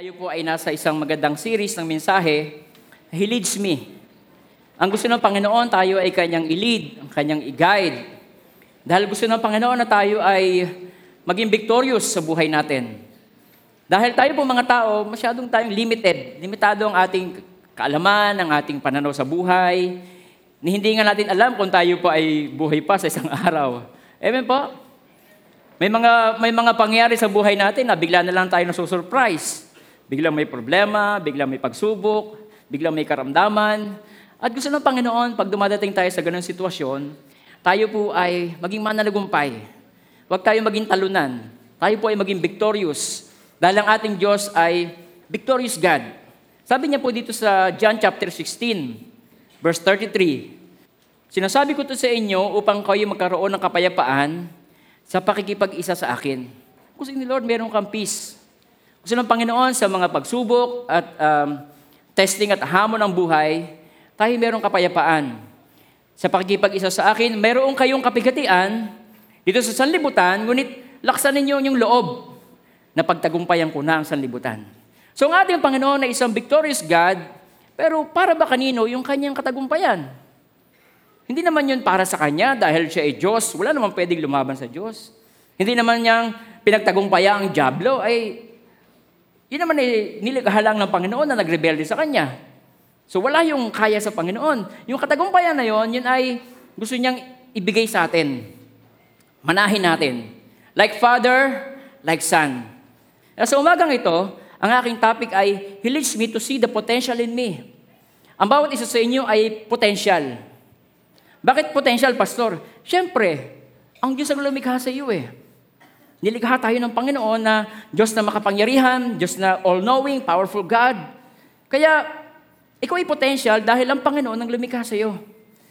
Tayo po ay nasa isang magandang series ng mensahe, He Leads Me. Ang gusto ng Panginoon, tayo ay kanyang i-lead, kanyang i-guide. Dahil gusto ng Panginoon na tayo ay maging victorious sa buhay natin. Dahil tayo po mga tao, masyadong tayong limited. Limitado ang ating kaalaman, ang ating pananaw sa buhay. Ni hindi nga natin alam kung tayo po ay buhay pa sa isang araw. Amen po? May mga may mga pangyayari sa buhay natin na bigla na lang tayo nasusurprise. Biglang may problema, biglang may pagsubok, biglang may karamdaman. At gusto ng Panginoon, pag dumadating tayo sa ganung sitwasyon, tayo po ay maging mananagumpay. Huwag tayo maging talunan. Tayo po ay maging victorious. Dahil ang ating Diyos ay victorious God. Sabi niya po dito sa John chapter 16, verse 33, Sinasabi ko to sa inyo upang kayo magkaroon ng kapayapaan sa pakikipag-isa sa akin. Gusto ni Lord, meron kang peace. Gusto ng Panginoon sa mga pagsubok at um, testing at hamon ng buhay, tayo merong kapayapaan. Sa pakikipag-isa sa akin, meron kayong kapigatian dito sa sanlibutan, ngunit laksan ninyo yung loob na pagtagumpayan ko na ang sanlibutan. So ang ating Panginoon ay isang victorious God, pero para ba kanino yung kanyang katagumpayan? Hindi naman yun para sa Kanya dahil siya ay Diyos. Wala naman pwedeng lumaban sa Diyos. Hindi naman niyang pinagtagumpaya ang Diablo, ay yun naman ay nilighalang ng Panginoon na nagrebelde sa Kanya. So wala yung kaya sa Panginoon. Yung katagumpayan na yon, yun ay gusto niyang ibigay sa atin. Manahin natin. Like Father, like Son. Sa umagang ito, ang aking topic ay, He leads me to see the potential in me. Ang bawat isa sa inyo ay potential. Bakit potential, Pastor? Siyempre, ang Diyos ang lumikha sa iyo eh. Nilikha tayo ng Panginoon na Diyos na makapangyarihan, Diyos na all-knowing, powerful God. Kaya, ikaw ay potential dahil ang Panginoon ang lumikha sa iyo.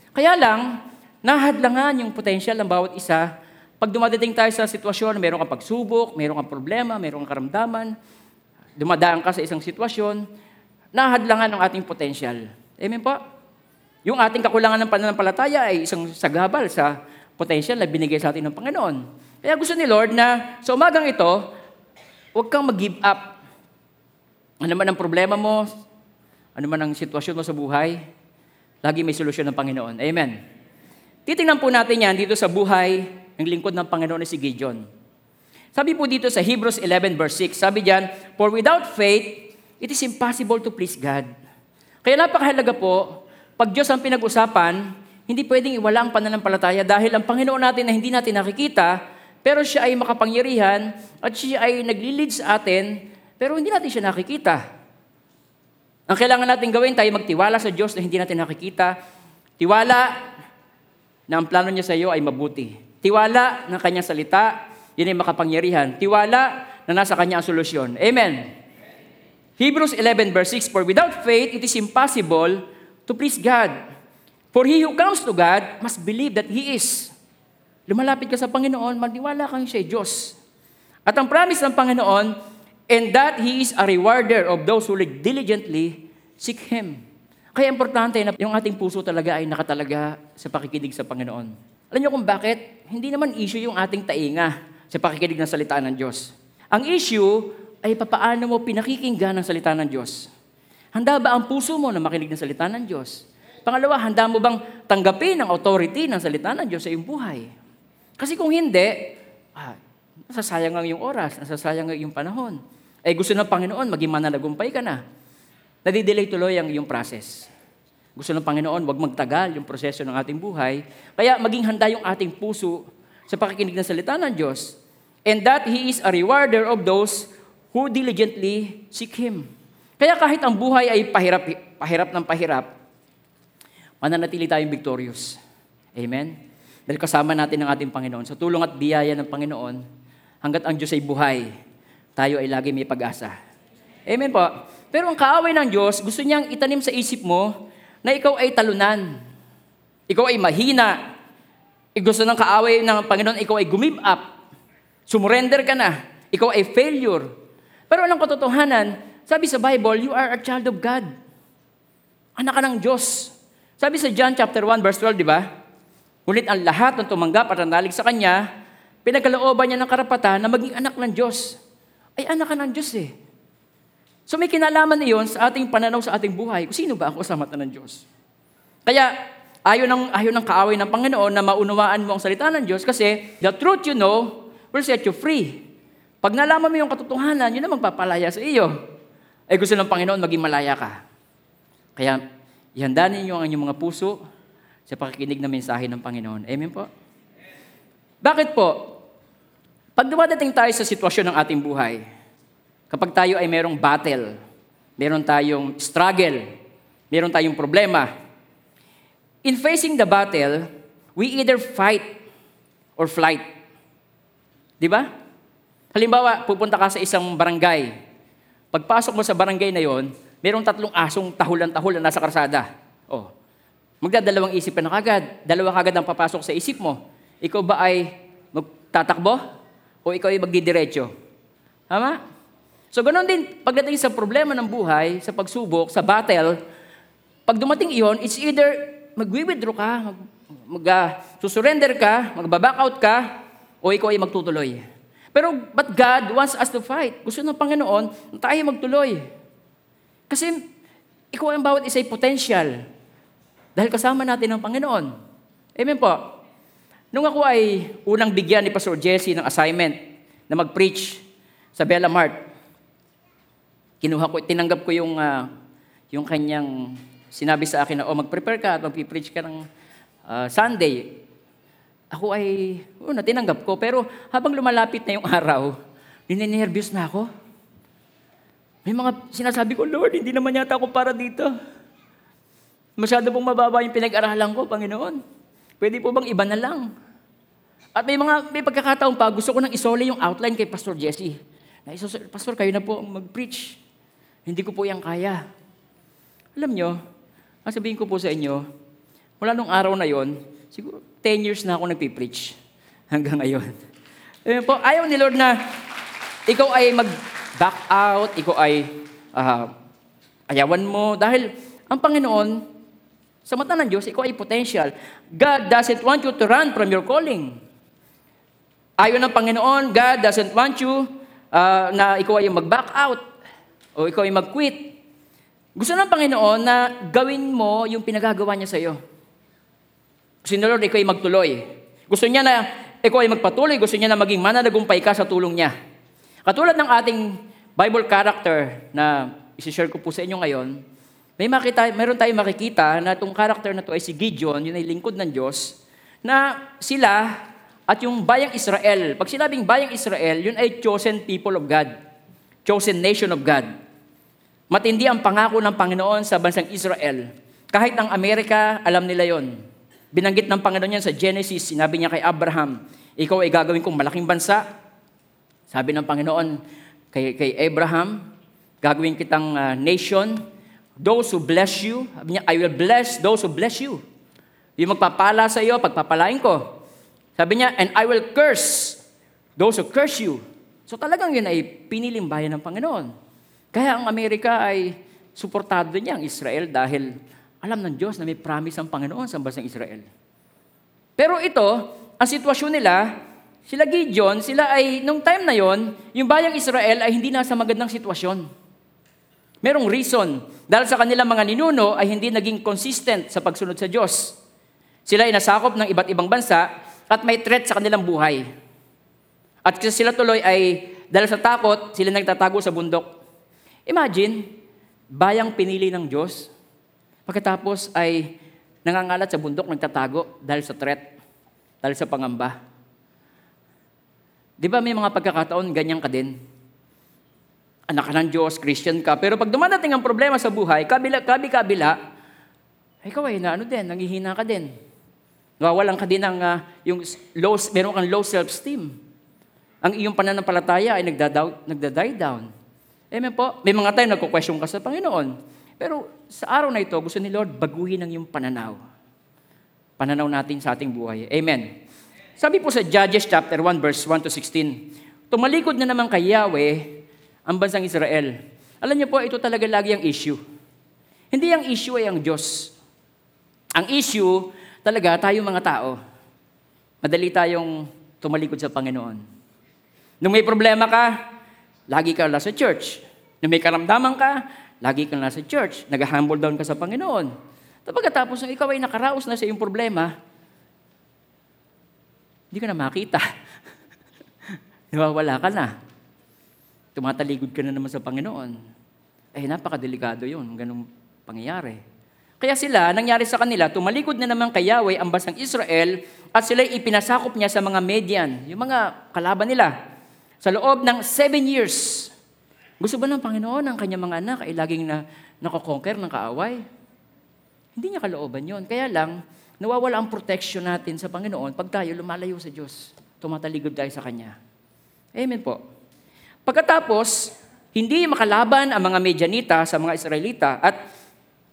Kaya lang, nahadlangan yung potential ng bawat isa. Pag dumadating tayo sa sitwasyon, meron kang pagsubok, meron kang problema, meron kang karamdaman, dumadaan ka sa isang sitwasyon, nahadlangan ang ating potential. Amen po? Yung ating kakulangan ng pananampalataya ay isang sagabal sa potential na binigay sa atin ng Panginoon. Kaya gusto ni Lord na sa umagang ito, huwag kang mag-give up. Ano man ang problema mo, ano man ang sitwasyon mo sa buhay, lagi may solusyon ng Panginoon. Amen. Titingnan po natin yan dito sa buhay ng lingkod ng Panginoon na si Gideon. Sabi po dito sa Hebrews 11 verse 6, sabi diyan, For without faith, it is impossible to please God. Kaya napakahalaga po, pag Diyos ang pinag-usapan, hindi pwedeng iwala ang pananampalataya dahil ang Panginoon natin na hindi natin nakikita, pero siya ay makapangyarihan at siya ay naglilid sa atin, pero hindi natin siya nakikita. Ang kailangan natin gawin, tayo magtiwala sa Diyos na hindi natin nakikita. Tiwala na ang plano niya sa iyo ay mabuti. Tiwala ng kanyang salita, yun ay makapangyarihan. Tiwala na nasa kanya ang solusyon. Amen. Hebrews 11 verse 6, For without faith, it is impossible to please God. For he who comes to God must believe that He is. Lumalapit ka sa Panginoon, magniwala kang siya Diyos. At ang promise ng Panginoon, and that He is a rewarder of those who diligently seek Him. Kaya importante na yung ating puso talaga ay nakatalaga sa pakikinig sa Panginoon. Alam niyo kung bakit? Hindi naman issue yung ating tainga sa pakikinig ng salita ng Diyos. Ang issue ay papaano mo pinakikinggan ang salita ng Diyos. Handa ba ang puso mo na makinig ng salita ng Diyos? Pangalawa, handa mo bang tanggapin ang authority ng salita ng Diyos sa iyong buhay? Kasi kung hindi, ah, nasasayang ang iyong oras, nasasayang ang iyong panahon. Ay gusto ng Panginoon, maging mananagumpay ka na. Nadidelay tuloy ang iyong process. Gusto ng Panginoon, wag magtagal yung proseso ng ating buhay. Kaya maging handa yung ating puso sa pakikinig ng salita ng Diyos. And that He is a rewarder of those who diligently seek Him. Kaya kahit ang buhay ay pahirap, pahirap ng pahirap, mananatili tayong victorious. Amen? Dahil kasama natin ang ating Panginoon. Sa tulong at biyaya ng Panginoon, hanggat ang Diyos ay buhay, tayo ay lagi may pag-asa. Amen po. Pero ang kaaway ng Diyos, gusto niyang itanim sa isip mo na ikaw ay talunan. Ikaw ay mahina. E gusto ng kaaway ng Panginoon, ikaw ay gumib up. Sumurrender ka na. Ikaw ay failure. Pero anong katotohanan? Sabi sa Bible, you are a child of God. Anak ka ng Diyos. Sabi sa John chapter 1 verse 12, di ba? Ngunit ang lahat ng tumanggap at nanalig sa Kanya, pinagkalooban niya ng karapatan na maging anak ng Diyos. Ay anak ka ng Diyos eh. So may kinalaman iyon sa ating pananaw sa ating buhay. Kung sino ba ako sa mata ng Diyos? Kaya ayaw ng, ayaw ng kaaway ng Panginoon na maunawaan mo ang salita ng Diyos kasi the truth you know will set you free. Pag nalaman mo yung katotohanan, yun na magpapalaya sa iyo. Ay gusto ng Panginoon maging malaya ka. Kaya ihanda ninyo ang inyong mga puso sa pakikinig na mensahe ng Panginoon. Amen po? Bakit po? Pag dumadating tayo sa sitwasyon ng ating buhay, kapag tayo ay merong battle, meron tayong struggle, meron tayong problema, in facing the battle, we either fight or flight. Di ba? Halimbawa, pupunta ka sa isang barangay. Pagpasok mo sa barangay na yon, merong tatlong asong tahulan-tahulan nasa karsada. Oh. Magdadalawang isip ka na kagad. Dalawa kagad ang papasok sa isip mo. Ikaw ba ay magtatakbo? O ikaw ay magdidiretso? Tama? So, ganoon din, pagdating sa problema ng buhay, sa pagsubok, sa battle, pag dumating iyon, it's either mag-withdraw ka, mag, mag uh, susurrender ka, out ka, o ikaw ay magtutuloy. Pero, but God wants us to fight. Gusto ng Panginoon na tayo magtuloy. Kasi, ikaw ang bawat isa potential. Dahil kasama natin ang Panginoon. Amen po. Nung ako ay unang bigyan ni Pastor Jesse ng assignment na mag-preach sa Bella Mart, kinuha ko, tinanggap ko yung, uh, yung kanyang sinabi sa akin na, oh, mag-prepare ka at mag-preach ka ng uh, Sunday. Ako ay, una, tinanggap ko. Pero habang lumalapit na yung araw, nininervyos na ako. May mga sinasabi ko, Lord, hindi naman yata ako para dito. Masyado pong mababa yung pinag-aralan ko, Panginoon. Pwede po bang iba na lang? At may mga may pagkakataon pa, gusto ko nang isole yung outline kay Pastor Jesse. Na isosole, Pastor, kayo na po mag-preach. Hindi ko po yan kaya. Alam nyo, ang sabihin ko po sa inyo, mula nung araw na yon, siguro 10 years na ako nagpipreach hanggang ngayon. Eh, po, ayaw ni Lord na ikaw ay mag-back out, ikaw ay uh, ayawan mo. Dahil ang Panginoon, sa mata ng Diyos, ikaw ay potential. God doesn't want you to run from your calling. Ayaw ng Panginoon, God doesn't want you uh, na ikaw ay mag-back out o ikaw ay mag-quit. Gusto ng Panginoon na gawin mo yung pinagagawa niya sa iyo. Gusto ni Lord, ikaw ay magtuloy. Gusto niya na ikaw ay magpatuloy. Gusto niya na maging mananagumpay ka sa tulong niya. Katulad ng ating Bible character na isi-share ko po sa inyo ngayon, may makita, meron tayong makikita na itong character na to ay si Gideon, yun ay lingkod ng Diyos, na sila at yung bayang Israel, pag sinabing bayang Israel, yun ay chosen people of God. Chosen nation of God. Matindi ang pangako ng Panginoon sa bansang Israel. Kahit ang Amerika, alam nila yon. Binanggit ng Panginoon yan sa Genesis, sinabi niya kay Abraham, ikaw ay gagawin kong malaking bansa. Sabi ng Panginoon kay, kay Abraham, gagawin kitang uh, nation. Those who bless you, I will bless those who bless you. Yung magpapala sa iyo, pagpapalain ko. Sabi niya, and I will curse those who curse you. So talagang yun ay piniling bayan ng Panginoon. Kaya ang Amerika ay suportado niya ang Israel dahil alam ng Diyos na may promise ang Panginoon sa bansang Israel. Pero ito, ang sitwasyon nila, sila Gideon, sila ay, nung time na yon, yung bayang Israel ay hindi nasa magandang sitwasyon. Merong reason. Dahil sa kanilang mga ninuno ay hindi naging consistent sa pagsunod sa Diyos. Sila ay nasakop ng iba't ibang bansa at may threat sa kanilang buhay. At kasi sila tuloy ay, dahil sa takot, sila nagtatago sa bundok. Imagine, bayang pinili ng Diyos, Pagkatapos ay nangangalat sa bundok, nagtatago dahil sa threat, dahil sa pangamba. Di ba may mga pagkakataon, ganyan ka din? Anak ka ng Diyos, Christian ka, pero pag dumadating ang problema sa buhay, kabila, kabi-kabila, ay na ano din, nangihina ka din. Nawawalan ka din ng uh, yung low, meron kang low self-esteem. Ang iyong pananampalataya ay nagda-die down. Amen po. May mga tayo nagko-question ka sa Panginoon. Pero sa araw na ito, gusto ni Lord baguhin ang iyong pananaw. Pananaw natin sa ating buhay. Amen. Sabi po sa Judges chapter 1 verse 1 to 16, tumalikod na naman kay Yahweh ang bansang Israel. Alam niyo po, ito talaga lagi ang issue. Hindi ang issue ay ang Diyos. Ang issue talaga tayong mga tao. Madali tayong tumalikod sa Panginoon. Nung may problema ka, lagi ka lang sa church. Na may karamdaman ka, lagi kang nasa church, nag-humble down ka sa Panginoon. Tapos pagkatapos na ikaw ay nakaraos na sa iyong problema, hindi ka na makita. Nawawala ka na. Tumataligod ka na naman sa Panginoon. Eh, napakadelikado yun, ganung pangyayari. Kaya sila, nangyari sa kanila, tumalikod na naman kay Yahweh ang basang Israel at sila ipinasakop niya sa mga Median, yung mga kalaban nila. Sa loob ng seven years. Gusto ba ng Panginoon ang kanyang mga anak ay laging na nakokonquer ng kaaway? Hindi niya kalooban yon. Kaya lang, nawawala ang protection natin sa Panginoon pag tayo lumalayo sa Diyos. Tumataligod tayo sa Kanya. Amen po. Pagkatapos, hindi makalaban ang mga Medianita sa mga Israelita at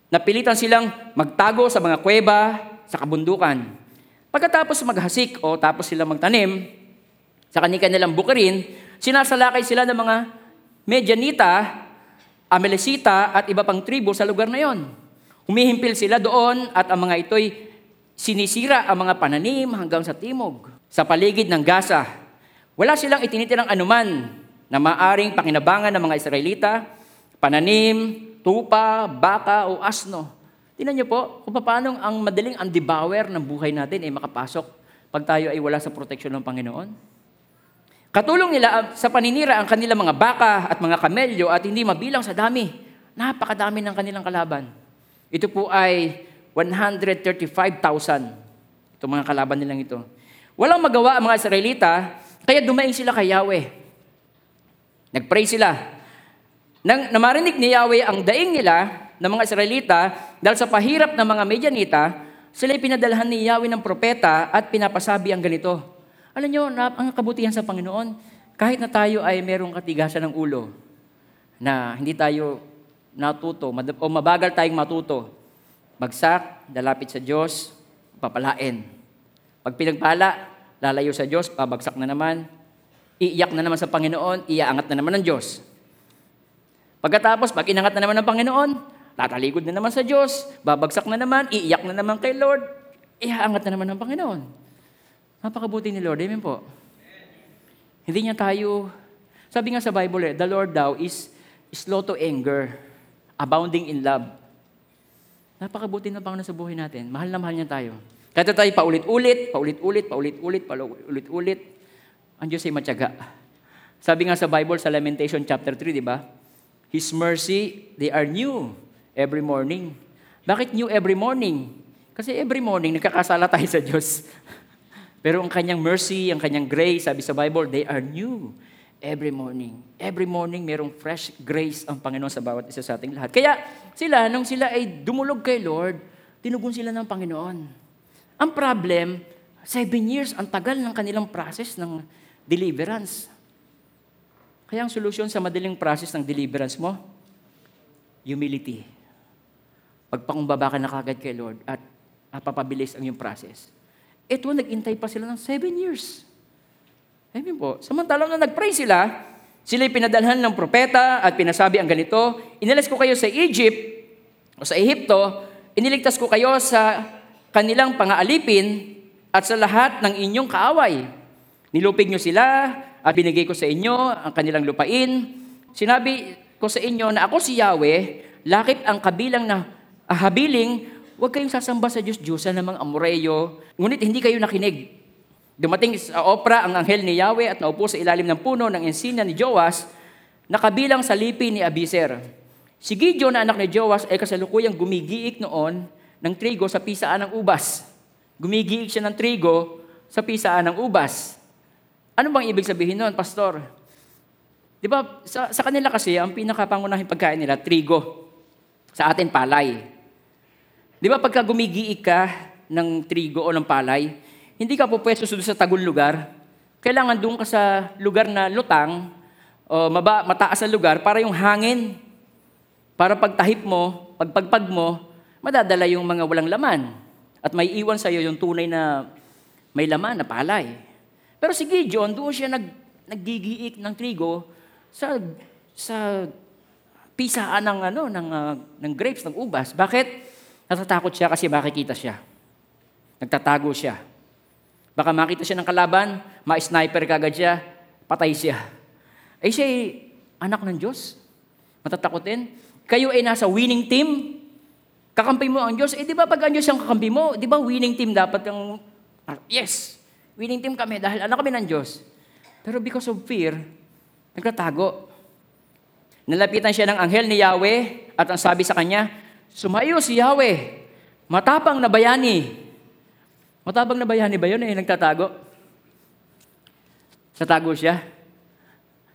napilitan silang magtago sa mga kuweba sa kabundukan. Pagkatapos maghasik o tapos sila magtanim sa kanilang bukirin, sinasalakay sila ng mga Medianita, Amalesita at iba pang tribo sa lugar na yon. Humihimpil sila doon at ang mga ito'y sinisira ang mga pananim hanggang sa timog. Sa paligid ng Gaza, wala silang itinitirang anuman na maaring pakinabangan ng mga Israelita, pananim, tupa, baka o asno. Tingnan niyo po kung paano ang madaling andibawer ng buhay natin ay makapasok pag tayo ay wala sa proteksyon ng Panginoon. Katulong nila sa paninira ang kanilang mga baka at mga kamelyo at hindi mabilang sa dami. Napakadami ng kanilang kalaban. Ito po ay 135,000. Ito mga kalaban nilang ito. Walang magawa ang mga Israelita, kaya dumaing sila kay Yahweh. Nagpray sila. Nang namarinig ni Yahweh ang daing nila ng mga Israelita, dahil sa pahirap ng mga Medianita, sila pinadalhan ni Yahweh ng propeta at pinapasabi ang ganito. Alam nyo, ang kabutihan sa Panginoon, kahit na tayo ay merong katigasan ng ulo, na hindi tayo natuto, o mabagal tayong matuto, bagsak, dalapit sa Diyos, papalain. Pag pinagpala, lalayo sa Diyos, babagsak na naman, iiyak na naman sa Panginoon, iaangat na naman ng Diyos. Pagkatapos, pag inangat na naman ng Panginoon, tatalikod na naman sa Diyos, babagsak na naman, iiyak na naman kay Lord, iaangat na naman ng Panginoon. Napakabuti ni Lord, amen po. Hindi niya tayo, sabi nga sa Bible, eh, the Lord daw is slow to anger, abounding in love. Napakabuti ng Panginoon sa buhay natin. Mahal na mahal niya tayo. Kaya tayo paulit-ulit, paulit-ulit, paulit-ulit, paulit-ulit. Ang Diyos ay matyaga. Sabi nga sa Bible, sa Lamentation chapter 3, di ba? His mercy, they are new every morning. Bakit new every morning? Kasi every morning, nagkakasala tayo sa Diyos. Pero ang kanyang mercy, ang kanyang grace, sabi sa Bible, they are new every morning. Every morning, merong fresh grace ang Panginoon sa bawat isa sa ating lahat. Kaya sila, nung sila ay dumulog kay Lord, tinugon sila ng Panginoon. Ang problem, seven years, ang tagal ng kanilang process ng deliverance. Kaya ang solusyon sa madaling process ng deliverance mo, humility. Pagpakumbaba ka na kagad kay Lord at napapabilis ang iyong process. Ito, nag-intay pa sila ng seven years. Amen po. Samantalang na nag-pray sila, sila pinadalhan ng propeta at pinasabi ang ganito, inalis ko kayo sa Egypt o sa Ehipto, iniligtas ko kayo sa kanilang pangaalipin at sa lahat ng inyong kaaway. Nilupig nyo sila at binigay ko sa inyo ang kanilang lupain. Sinabi ko sa inyo na ako si Yahweh, lakip ang kabilang na ahabiling, huwag kayong sasamba sa Diyos Diyosa ng mga amoreyo, ngunit hindi kayo nakinig. Dumating sa opera ang anghel ni Yahweh at naupo sa ilalim ng puno ng ensina ni Joas na kabilang sa lipi ni Abiser. Si Gideon na anak ni Joas ay kasalukuyang gumigiik noon ng trigo sa pisaan ng ubas. Gumigiig siya ng trigo sa pisaan ng ubas. Ano bang ibig sabihin noon, pastor? Di ba, sa, sa kanila kasi, ang pinakapangunahing pagkain nila, trigo. Sa atin, palay. Di ba, pagka gumigiig ka ng trigo o ng palay, hindi ka po pwesto sa tagong lugar. Kailangan doon ka sa lugar na lutang, o maba, mataas na lugar, para yung hangin, para pagtahip mo, pagpagpag mo, madadala yung mga walang laman. At may iwan sa iyo yung tunay na may laman na palay. Pero si Gideon, doon siya nag, naggigiik ng trigo sa, sa pisaan ng, ano, ng, uh, ng grapes, ng ubas. Bakit? Natatakot siya kasi makikita siya. Nagtatago siya. Baka makita siya ng kalaban, ma-sniper kagad siya, patay siya. Ay siya ay anak ng Diyos. Matatakotin? Kayo ay nasa winning team? Kakampi mo ang Diyos? Eh, di ba pag ang Diyos ang kakampi mo, di ba winning team dapat ang, ah, yes, winning team kami dahil anak kami ng Diyos. Pero because of fear, nagtatago. Nalapitan siya ng anghel ni Yahweh at ang sabi sa kanya, Sumayo si Yahweh, matapang na bayani. Matapang na bayani ba yun eh, nagtatago? Tatago siya.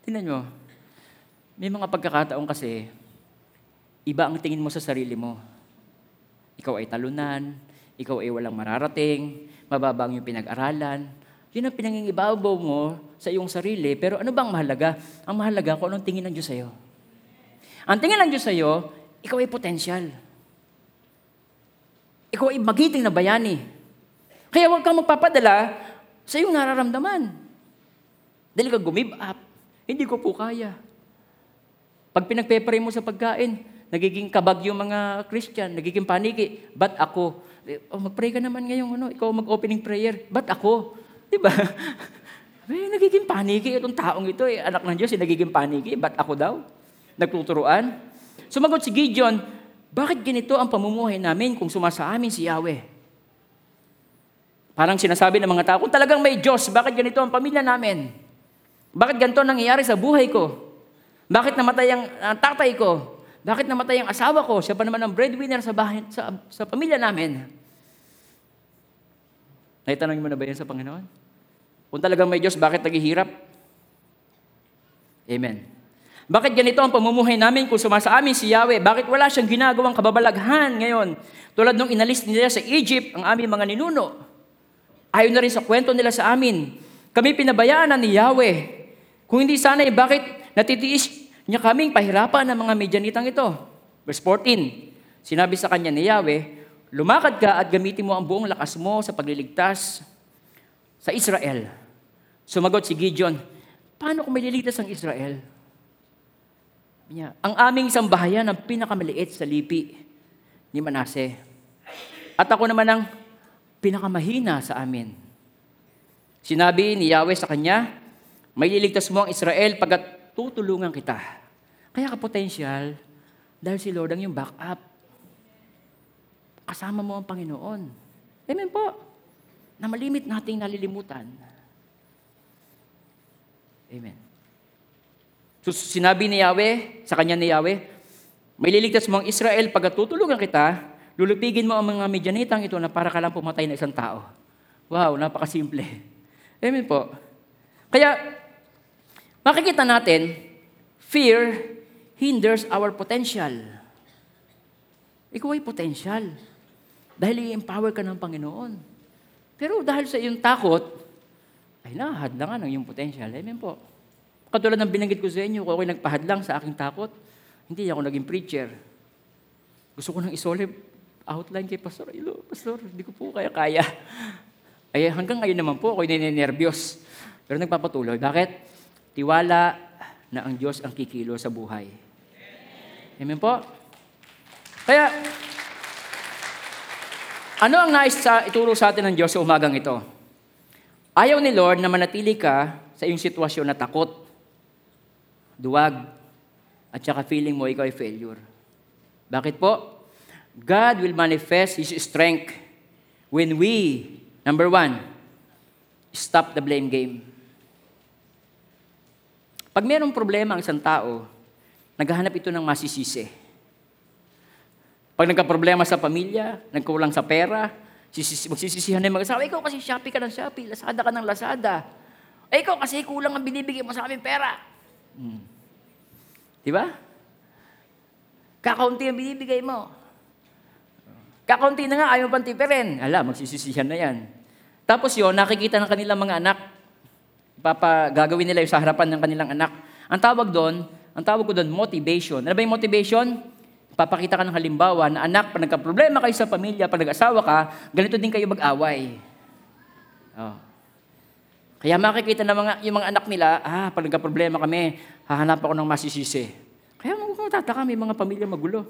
Tingnan mo, may mga pagkakataon kasi, iba ang tingin mo sa sarili mo. Ikaw ay talunan, ikaw ay walang mararating, mababang yung pinag-aralan. Yun ang pinangingibabaw mo sa iyong sarili. Pero ano bang mahalaga? Ang mahalaga kung anong tingin ng Diyos sa'yo. Ang tingin ng Diyos sa'yo, ikaw ay potensyal. Ikaw ay magiting na bayani. Kaya huwag kang magpapadala sa iyong nararamdaman. Dali ka gumib up. Hindi ko po kaya. Pag pinagpepare mo sa pagkain, nagiging kabag yung mga Christian, nagiging paniki. Ba't ako? Oh, mag-pray ka naman ngayong ano, ikaw mag-opening prayer. Ba't ako? Di ba? Eh, nagiging paniki itong taong ito. Eh, anak ng Diyos, eh, nagiging paniki. Ba't ako daw? Nagtuturuan. Sumagot si Gideon, bakit ganito ang pamumuhay namin kung sumasa amin si Yahweh? Parang sinasabi ng mga tao, kung talagang may Diyos, bakit ganito ang pamilya namin? Bakit ganito ang nangyayari sa buhay ko? Bakit namatay ang ang tatay ko? Bakit namatay ang asawa ko? Siya pa naman ang breadwinner sa, bahay, sa, sa pamilya namin. Naitanong mo na ba yan sa Panginoon? Kung talagang may Diyos, bakit naghihirap? Amen. Bakit ganito ang pamumuhay namin kung sumasa amin si Yahweh? Bakit wala siyang ginagawang kababalaghan ngayon? Tulad nung inalis nila sa Egypt ang aming mga ninuno. Ayon na rin sa kwento nila sa amin. Kami pinabayaan na ni Yahweh. Kung hindi sana, eh, bakit natitiis niya kaming pahirapan ng mga medyanitang ito? Verse 14, sinabi sa kanya ni Yahweh, Lumakad ka at gamitin mo ang buong lakas mo sa pagliligtas sa Israel. Sumagot si Gideon, paano kung maliligtas ang Israel? Niya, ang aming isang bahayan ang pinakamaliit sa lipi ni Manase. At ako naman ang pinakamahina sa amin. Sinabi ni Yahweh sa kanya, may liligtas mo ang Israel pagkat tutulungan kita. Kaya ka potensyal dahil si Lord ang yung backup. Kasama mo ang Panginoon. Amen po. Na malimit nating nalilimutan. Amen. So, sinabi ni Yahweh, sa kanya ni Yahweh, may liligtas mo ang Israel pagkat tutulungan kita, lulupigin mo ang mga Midianitang ito na para ka lang pumatay na isang tao. Wow, napakasimple. Amen po. Kaya, makikita natin, fear hinders our potential. Ikaw ay potential. Dahil i-empower ka ng Panginoon. Pero dahil sa iyong takot, ay nahadlangan ang iyong potential. Amen po. Katulad ng binanggit ko sa inyo, kung ako'y nagpahadlang sa aking takot, hindi ako naging preacher. Gusto ko nang isolve outline kay Pastor. Ilo, Pastor, hindi ko po kaya-kaya. Ay hanggang ngayon naman po, ako'y ninenervyos. Pero nagpapatuloy. Bakit? Tiwala na ang Diyos ang kikilo sa buhay. Amen po? Kaya, ano ang nais sa, ituro sa atin ng Diyos sa umagang ito? Ayaw ni Lord na manatili ka sa iyong sitwasyon na takot, duwag, at saka feeling mo ikaw ay failure. Bakit po? God will manifest His strength when we, number one, stop the blame game. Pag mayroong problema ang isang tao, naghahanap ito ng masisisi. Pag nagka-problema sa pamilya, nagkulang sa pera, sisisi, magsisisihan na yung mag-asawa, ikaw kasi Shopee ka ng Shopee, Lazada ka ng Lazada. Eh, ikaw kasi kulang ang binibigay mo sa aming pera. Hmm. Di ba? Kakaunti ang binibigay mo. Kakaunti na nga, ayaw pang tipirin. Ala, magsisisihan na yan. Tapos yun, nakikita ng kanilang mga anak, papa, gagawin nila yung sa harapan ng kanilang anak. Ang tawag doon, ang tawag ko doon, motivation. Ano ba yung motivation? Papakita ka ng halimbawa na anak, pag nagka-problema kayo sa pamilya, pag nag-asawa ka, ganito din kayo mag-away. Oh. Kaya makikita ng mga, yung mga anak nila, ah, pag nagka-problema kami, hahanap ako ng masisisi. Kaya mga tataka, may mga pamilya magulo.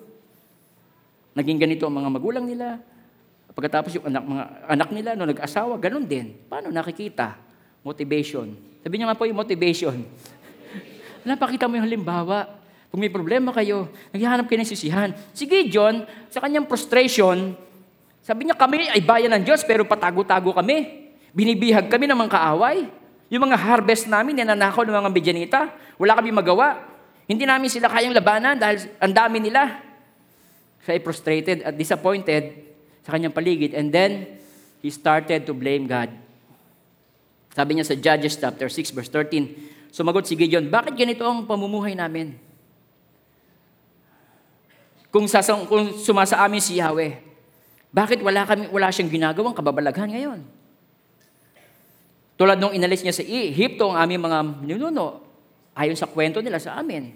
Naging ganito ang mga magulang nila. Pagkatapos yung anak, mga anak nila, no, nag-asawa, ganun din. Paano nakikita? Motivation. Sabi niya nga po yung motivation. Napakita mo yung halimbawa. Kung may problema kayo, naghahanap kayo ng sisihan. Si Gideon, sa kanyang frustration, sabi niya, kami ay bayan ng Diyos, pero patago-tago kami. Binibihag kami ng mga kaaway. Yung mga harvest namin, ninanakaw ng mga Midianita. Wala kami magawa. Hindi namin sila kayang labanan dahil ang dami nila. Siya ay frustrated at disappointed sa kanyang paligid. And then, he started to blame God. Sabi niya sa Judges chapter 6 verse 13, sumagot si Gideon, bakit ganito ang pamumuhay namin? Kung, sasang, kung sumasa amin si Yahweh, bakit wala, kami, wala siyang ginagawang kababalaghan ngayon? Tulad nung inalis niya sa Egypto ang aming mga ninuno, ayon sa kwento nila sa amin.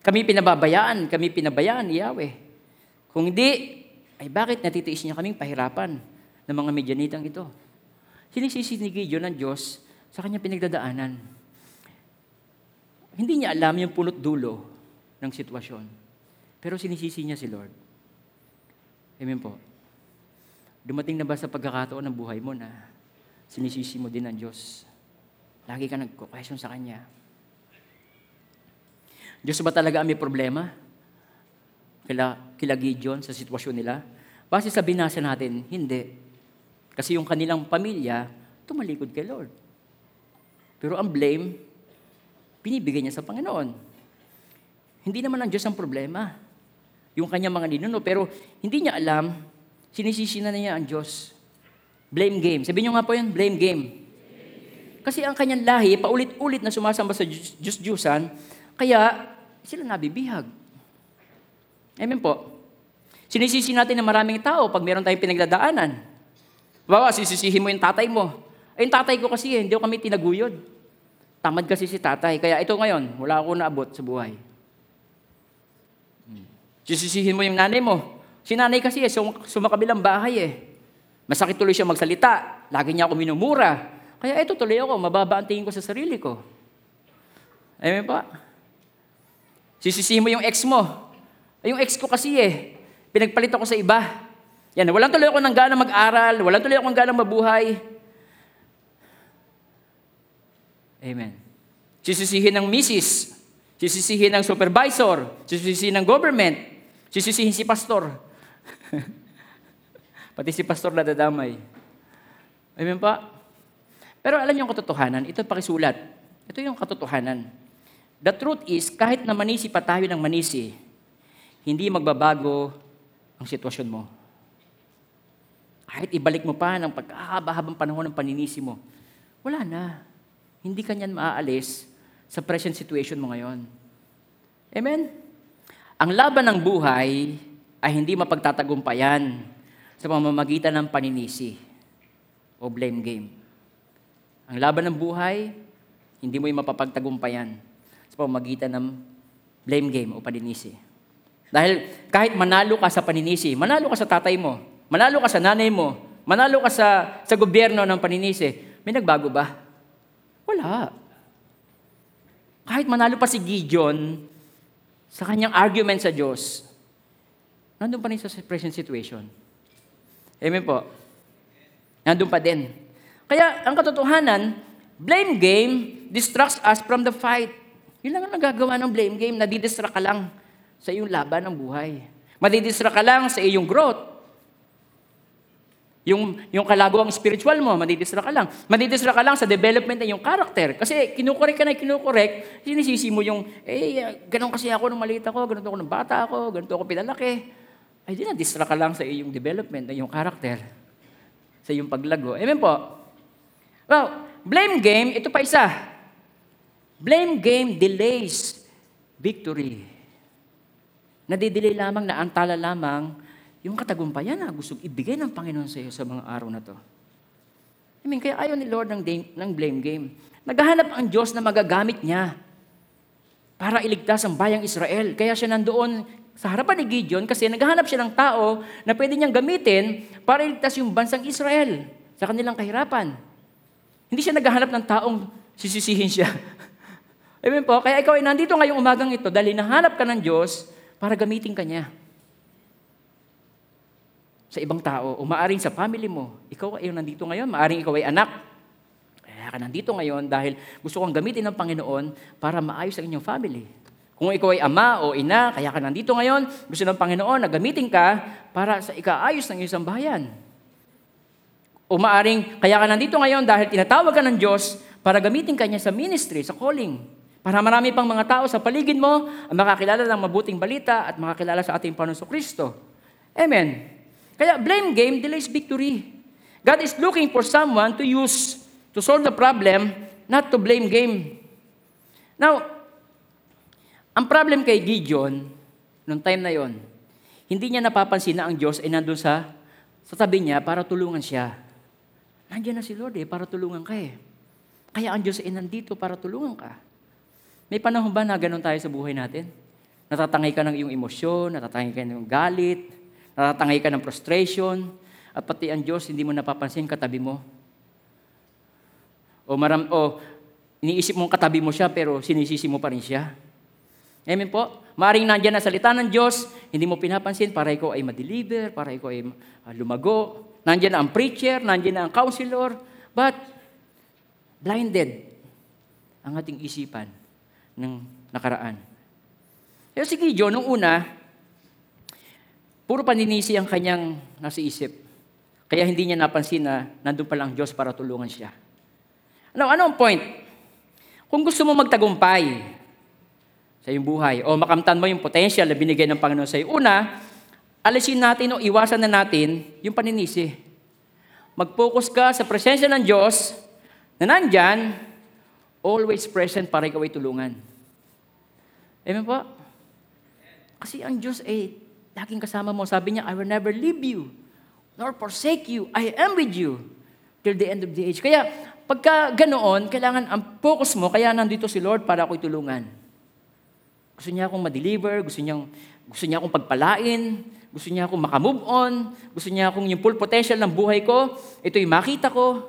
Kami pinababayaan, kami pinabayaan ni Yahweh. Kung hindi, ay bakit natitiis niya kaming pahirapan ng mga Midianitang ito? Sinisisi ni ng Diyos sa kanyang pinagdadaanan. Hindi niya alam yung punot dulo ng sitwasyon. Pero sinisisi niya si Lord. Amen po. Dumating na ba sa pagkakataon ng buhay mo na sinisisi mo din ng Diyos? Lagi ka nagko-question sa Kanya. Diyos ba talaga ang may problema? Kila, kila Gideon sa sitwasyon nila? Base sa binasa natin, hindi. Kasi yung kanilang pamilya, tumalikod kay Lord. Pero ang blame, binibigay niya sa Panginoon. Hindi naman ang Diyos ang problema. Yung kanyang mga ninuno, pero hindi niya alam, sinisisi na niya ang Diyos. Blame game. Sabi niyo nga po yun, blame game. Kasi ang kanyang lahi, paulit-ulit na sumasamba sa Diyos-Diyusan, kaya sila nabibihag. Amen po. Sinisisi natin ng maraming tao pag meron tayong pinagdadaanan. Bawa, sisisihin mo yung tatay mo. Ay, yung tatay ko kasi, eh, hindi ko kami tinaguyod. Tamad kasi si tatay. Kaya ito ngayon, wala ako naabot sa buhay. Hmm. Sisisihin mo yung nanay mo. Si nanay kasi, eh, sum- sumakabilang bahay eh. Masakit tuloy siya magsalita. Lagi niya ako minumura. Kaya ito tuloy ako, mababa ang tingin ko sa sarili ko. Amen pa? Sisisihin mo yung ex mo. Ay, yung ex ko kasi eh, pinagpalit ako sa iba. Yan, walang tuloy ako ng gana mag-aral, walang tuloy ako ng gana mabuhay. Amen. Sisisihin ng misis, sisisihin ng supervisor, sisisihin ng government, sisisihin si pastor. Pati si pastor nadadamay. Amen pa? Pero alam niyo ang katotohanan, ito pakisulat. Ito yung katotohanan. The truth is, kahit na manisi pa tayo ng manisi, hindi magbabago ang sitwasyon mo. Kahit ibalik mo pa ng pagkahaba-habang panahon ng paninisi mo, wala na. Hindi ka niyan maaalis sa present situation mo ngayon. Amen? Ang laban ng buhay ay hindi mapagtatagumpayan sa pamamagitan ng paninisi o blame game. Ang laban ng buhay, hindi mo yung mapapagtagumpayan sa pamamagitan ng blame game o paninisi. Dahil kahit manalo ka sa paninisi, manalo ka sa tatay mo, Manalo ka sa nanay mo. Manalo ka sa, sa gobyerno ng paninisi. May nagbago ba? Wala. Kahit manalo pa si Gideon sa kanyang argument sa Diyos, nandun pa rin sa present situation. Amen po. Nandun pa din. Kaya ang katotohanan, blame game distracts us from the fight. Yun lang ang nagagawa ng blame game, nadidistract ka lang sa iyong laban ng buhay. Madidistract ka lang sa iyong growth. Yung, yung kalaguang spiritual mo, madidistra ka lang. Madidistra ka lang sa development ng yung character. Kasi kinukorek ka na kinukorek, sinisisi mo yung, eh, ganun kasi ako nung maliit ako, ganun ako nung bata ako, ganun ako pinalaki. Ay, di na, distra ka lang sa iyong development ng yung character. Sa iyong paglago. Amen po. Well, blame game, ito pa isa. Blame game delays victory. Nadidelay lamang na antala lamang yung katagumpayan na gusto ibigay ng Panginoon sa iyo sa mga araw na to. I mean, kaya ayaw ni Lord ng, ng blame game. Naghahanap ang Diyos na magagamit niya para iligtas ang bayang Israel. Kaya siya nandoon sa harapan ni Gideon kasi naghahanap siya ng tao na pwede niyang gamitin para iligtas yung bansang Israel sa kanilang kahirapan. Hindi siya naghahanap ng taong sisisihin siya. Amen po? Kaya ikaw ay nandito ngayong umagang ito dahil nahanap ka ng Diyos para gamitin ka niya sa ibang tao o maaring sa family mo. Ikaw ay nandito ngayon, maaring ikaw ay anak. Kaya ka nandito ngayon dahil gusto kong gamitin ng Panginoon para maayos ang inyong family. Kung ikaw ay ama o ina, kaya ka nandito ngayon, gusto ng Panginoon na gamitin ka para sa ikaayos ng isang bayan. O maaring, kaya ka nandito ngayon dahil tinatawag ka ng Diyos para gamitin ka niya sa ministry, sa calling. Para marami pang mga tao sa paligid mo ang makakilala ng mabuting balita at makakilala sa ating Panginoon Kristo. Amen. Kaya blame game delays victory. God is looking for someone to use to solve the problem, not to blame game. Now, ang problem kay Gideon, nung time na yon, hindi niya napapansin na ang Diyos ay nandun sa, sa tabi niya para tulungan siya. Nandiyan na si Lord eh, para tulungan ka eh. Kaya ang Diyos ay nandito para tulungan ka. May panahon ba na ganun tayo sa buhay natin? Natatangay ka ng iyong emosyon, natatangay ka ng galit, natatangay ka ng frustration, at pati ang Diyos hindi mo napapansin katabi mo. O, maram, o iniisip mong katabi mo siya pero sinisisi mo pa rin siya. Amen po? Maring nandiyan na salita ng Diyos, hindi mo pinapansin para ikaw ay ma-deliver, para ikaw ay uh, lumago. Nandiyan na ang preacher, nandiyan na ang counselor, but blinded ang ating isipan ng nakaraan. Pero si Gideon, nung una, puro paninisi ang kanyang nasa isip. Kaya hindi niya napansin na nandun pa lang Diyos para tulungan siya. Ano, ano ang point? Kung gusto mo magtagumpay sa iyong buhay o makamtan mo yung potential na binigay ng Panginoon sa iyo, una, alisin natin o iwasan na natin yung paninisi. Mag-focus ka sa presensya ng Diyos na nandyan, always present para ikaw ay tulungan. Amen po? Kasi ang Diyos ay laging kasama mo. Sabi niya, I will never leave you, nor forsake you. I am with you till the end of the age. Kaya, pagka ganoon, kailangan ang focus mo, kaya nandito si Lord para ako'y tulungan. Gusto niya akong ma-deliver, gusto niya, gusto niya akong pagpalain, gusto niya akong makamove on, gusto niya akong yung full potential ng buhay ko, ito'y makita ko,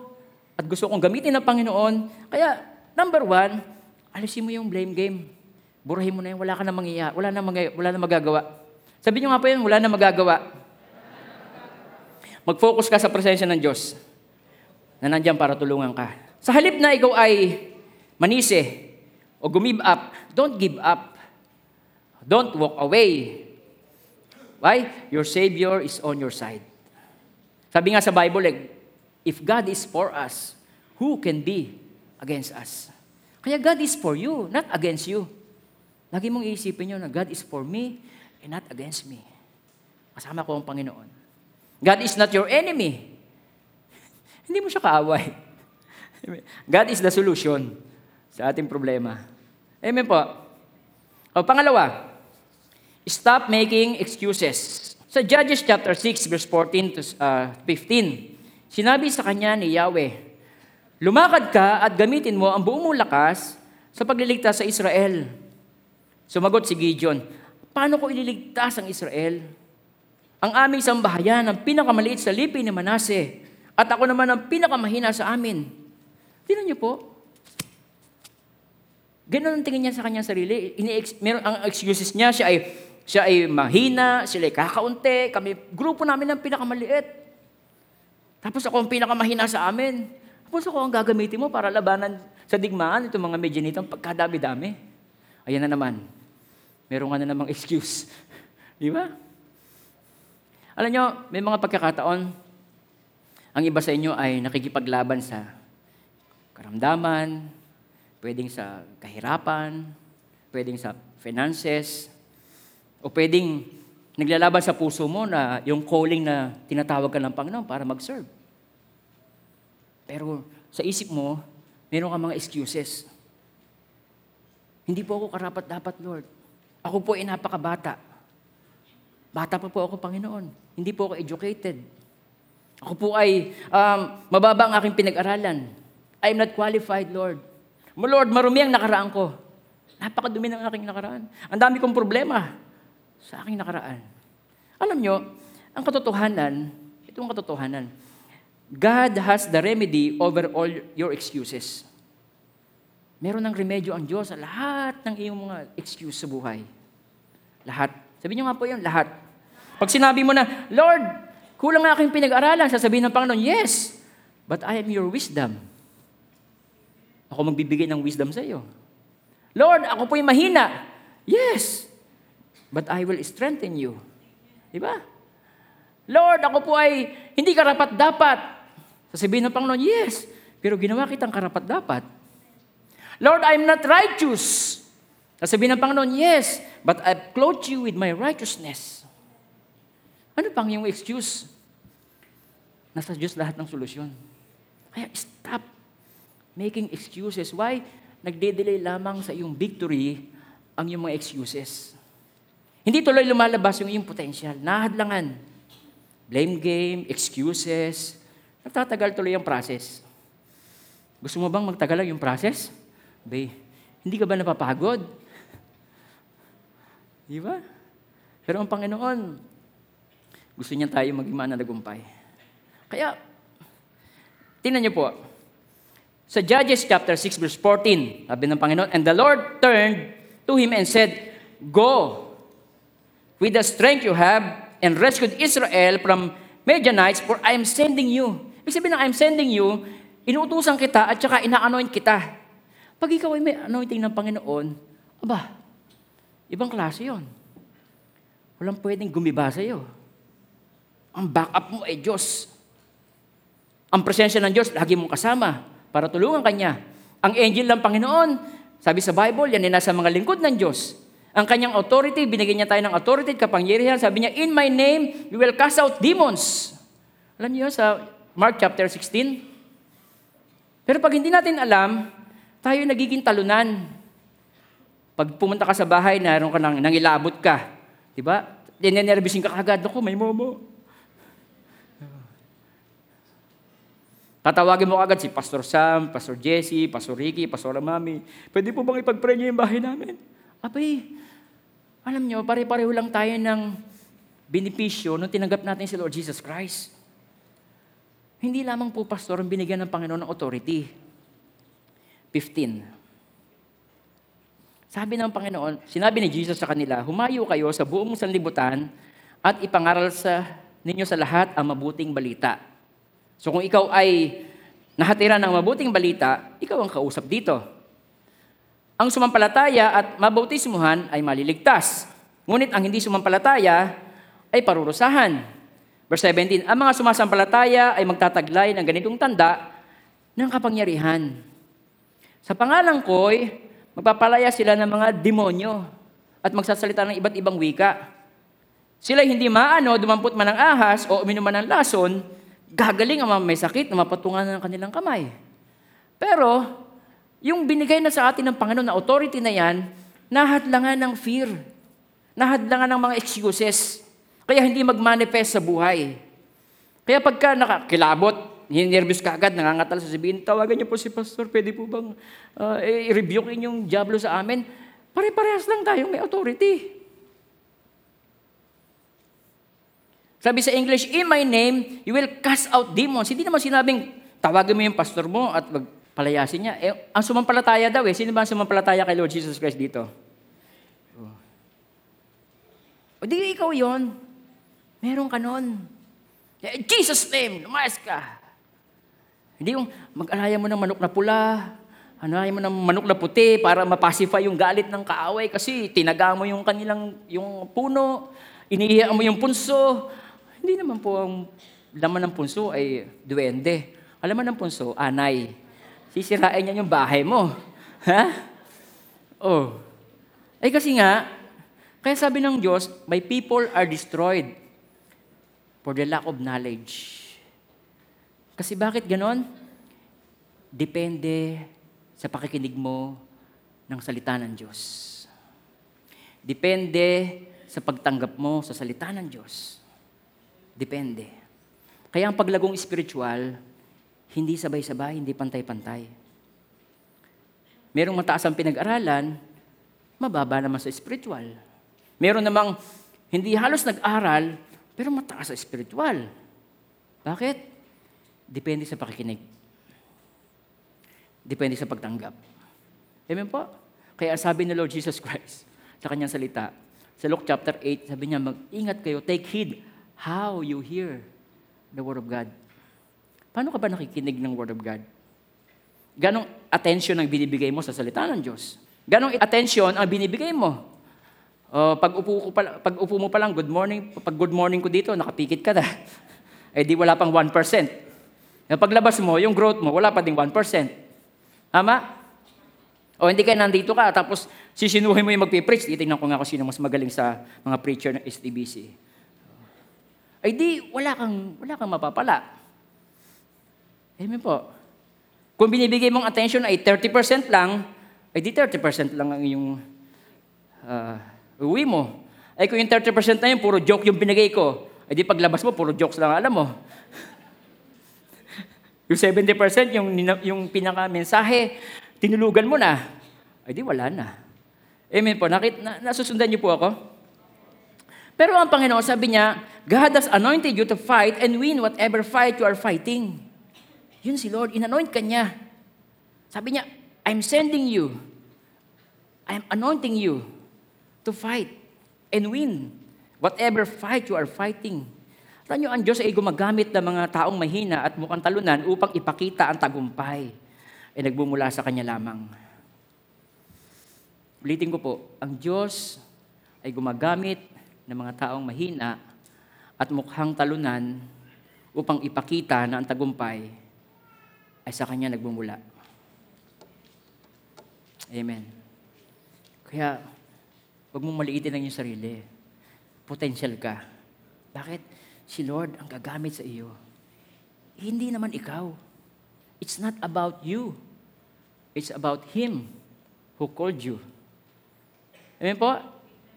at gusto kong gamitin ng Panginoon. Kaya, number one, alisin mo yung blame game. Burahin mo na yun, wala ka na mangiya, wala na, mag, wala na magagawa. Sabi niyo nga po yun, wala na magagawa. Mag-focus ka sa presensya ng Diyos na nandyan para tulungan ka. Sa halip na ikaw ay manisi o gumib up, don't give up. Don't walk away. Why? Your Savior is on your side. Sabi nga sa Bible, eh, if God is for us, who can be against us? Kaya God is for you, not against you. Lagi mong iisipin nyo na God is for me and not against me. Kasama ko ang Panginoon. God is not your enemy. Hindi mo siya kaaway. God is the solution sa ating problema. Amen po. O, pangalawa, Stop making excuses. Sa Judges chapter 6 verse 14 to uh, 15, sinabi sa kanya ni Yahweh, Lumakad ka at gamitin mo ang buong mong lakas sa pagliligtas sa Israel. Sumagot si Gideon, Paano ko ililigtas ang Israel? Ang aming sambahayan ang pinakamaliit sa lipi ni Manase at ako naman ang pinakamahina sa amin. Tingnan niyo po, Ganun ang tingin niya sa kanyang sarili. Ini meron ang excuses niya, siya ay siya ay mahina, sila ay kakaunti, kami, grupo namin ang pinakamaliit. Tapos ako ang pinakamahina sa amin. Tapos ako ang gagamitin mo para labanan sa digmaan itong mga medyanitang pagkadami-dami. Ayan na naman. Meron ka na namang excuse. Di ba? Alam nyo, may mga pagkakataon, ang iba sa inyo ay nakikipaglaban sa karamdaman, pwedeng sa kahirapan, pwedeng sa finances, o pwedeng naglalaban sa puso mo na yung calling na tinatawag ka ng Panginoon para mag-serve. Pero sa isip mo, meron ka mga excuses. Hindi po ako karapat dapat, Lord. Ako po ay napakabata. Bata pa po ako, Panginoon. Hindi po ako educated. Ako po ay um, mababa ang aking pinag-aralan. I am not qualified, Lord. Lord, marumi ang nakaraan ko. Napakadumi ng aking nakaraan. Ang dami kong problema sa aking nakaraan. Alam nyo, ang katotohanan, itong katotohanan, God has the remedy over all your excuses. Meron ng remedyo ang Diyos sa lahat ng iyong mga excuse sa buhay. Lahat. Sabi niyo nga po yun, lahat. Pag sinabi mo na, Lord, kulang ang aking pinag-aralan, sasabihin ng Panginoon, yes, but I am your wisdom. Ako magbibigay ng wisdom sa iyo. Lord, ako po'y mahina. Yes, but I will strengthen you. Di ba? Lord, ako po ay hindi karapat-dapat. Sasabihin ng Panginoon, yes, pero ginawa kitang karapat-dapat. Lord, I'm not righteous. Sasabihin ng Panginoon, yes, but I've clothed you with my righteousness. Ano pang yung excuse? Nasa Diyos lahat ng solusyon. Kaya stop making excuses. Why? Nagde-delay lamang sa iyong victory ang iyong mga excuses. Hindi tuloy lumalabas yung iyong potential. Nahadlangan. Blame game, excuses. Nagtatagal tuloy ang process. Gusto mo bang magtagal lang yung process? Bay, hindi ka ba napapagod? Di ba? Pero ang Panginoon, gusto niya tayo maging mananagumpay. Kaya, tingnan niyo po, sa Judges chapter 6 verse 14, sabi ng Panginoon, And the Lord turned to him and said, Go with the strength you have and rescued Israel from Midianites, for I am sending you. Ibig sabihin ng I am sending you, inuutusan kita at saka ina-anoint kita. Pag ikaw ay may anointing ng Panginoon, aba, ibang klase yon. Walang pwedeng gumiba sa iyo. Ang backup mo ay Diyos. Ang presensya ng Diyos, lagi mong kasama para tulungan Kanya. Ang angel ng Panginoon, sabi sa Bible, yan ay nasa mga lingkod ng Diyos. Ang kanyang authority, binigyan niya tayo ng authority, kapangyarihan. Sabi niya, In my name, you will cast out demons. Alam niyo sa Mark chapter 16? Pero pag hindi natin alam, tayo nagiging talunan. Pag pumunta ka sa bahay, naroon ka nang nangilabot ka. Di ba? Dinenervisin ka kagad. Ako, may momo. Tatawagin mo agad si Pastor Sam, Pastor Jesse, Pastor Ricky, Pastor Mami. Pwede po bang ipag-pray niyo yung bahay namin? Abay, alam niyo, pare-pareho lang tayo ng benepisyo nung tinanggap natin si Lord Jesus Christ. Hindi lamang po, Pastor, ang binigyan ng Panginoon ng authority. 15. Sabi ng Panginoon, sinabi ni Jesus sa kanila, Humayo kayo sa buong sanlibutan at ipangaral sa ninyo sa lahat ang mabuting balita. So kung ikaw ay nahatira ng mabuting balita, ikaw ang kausap dito. Ang sumampalataya at mabautismuhan ay maliligtas. Ngunit ang hindi sumampalataya ay parurusahan. Verse 17, ang mga sumasampalataya ay magtataglay ng ganitong tanda ng kapangyarihan. Sa pangalan ko'y magpapalaya sila ng mga demonyo at magsasalita ng iba't ibang wika. Sila hindi maano, dumampot man ng ahas o uminom man ng lason, gagaling ang may sakit na mapatungan ng kanilang kamay. Pero, yung binigay na sa atin ng Panginoon na authority na yan, nahadlangan ng fear. Nahadlangan ng mga excuses. Kaya hindi mag-manifest sa buhay. Kaya pagka nakakilabot, nervous ka agad, nangangatal sa sabihin, tawagan niyo po si Pastor, pwede po bang uh, i-rebuke yung Diablo sa amin? Pare-parehas lang tayong may authority. Sabi sa English, in my name, you will cast out demons. Hindi naman sinabing, tawagan mo yung pastor mo at palayasin niya. Eh, ang sumampalataya daw eh. Sino ba ang sumampalataya kay Lord Jesus Christ dito? Oh. O di ikaw yon. Meron ka nun. Eh, Jesus name, lumayas ka. Hindi yung mag-alaya mo ng manok na pula, alaya mo ng manok na puti para mapacify yung galit ng kaaway kasi tinaga mo yung kanilang yung puno, iniiyak mo yung punso, hindi naman po ang laman ng punso ay duwende. Alam mo ng punso, anay. Sisirain niya yung bahay mo. Ha? Oh. Ay kasi nga, kaya sabi ng Diyos, my people are destroyed for the lack of knowledge. Kasi bakit ganon? Depende sa pakikinig mo ng salita ng Diyos. Depende sa pagtanggap mo sa salita ng Diyos. Depende. Kaya ang paglagong spiritual, hindi sabay-sabay, hindi pantay-pantay. Merong mataas ang pinag-aralan, mababa naman sa spiritual. Meron namang hindi halos nag-aral, pero mataas sa spiritual. Bakit? Depende sa pakikinig. Depende sa pagtanggap. Amen po? Kaya sabi ni Lord Jesus Christ sa kanyang salita, sa Luke chapter 8, sabi niya, mag-ingat kayo, take heed how you hear the Word of God. Paano ka ba nakikinig ng Word of God? Ganong attention ang binibigay mo sa salita ng Diyos? Ganong attention ang binibigay mo O pag upo, ko pa, pag upo mo pa lang, good morning, pag good morning ko dito, nakapikit ka na. eh di wala pang 1%. Yung paglabas mo, yung growth mo, wala pa ding 1%. Tama? O hindi ka nandito ka, tapos sisinuhin mo yung magpipreach, titingnan ko nga kung sino mas magaling sa mga preacher ng STBC. Ay di, wala kang, wala kang mapapala. Amen po. Kung binibigay mong attention ay 30% lang, ay di 30% lang ang iyong uh, uwi mo. Ay kung yung 30% na yun, puro joke yung binigay ko, ay di paglabas mo, puro jokes lang alam mo. yung 70%, yung, yung pinaka-mensahe, tinulugan mo na, ay di wala na. Amen po. Nakit, na, nasusundan niyo po ako? Pero ang Panginoon sabi niya, God has anointed you to fight and win whatever fight you are fighting. Yun si Lord, inanoint ka niya. Sabi niya, I'm sending you. I'm anointing you to fight and win whatever fight you are fighting. Alam niyo, ang Diyos ay gumagamit ng mga taong mahina at mukhang talunan upang ipakita ang tagumpay. Ay nagbumula sa Kanya lamang. Ulitin ko po, ang Diyos ay gumagamit ng mga taong mahina at mukhang talunan upang ipakita na ang tagumpay ay sa Kanya nagbumula. Amen. Kaya, huwag mong maliitin ang iyong sarili. Potential ka. Bakit? Si Lord ang gagamit sa iyo. Hindi naman ikaw. It's not about you. It's about Him who called you. Amen po?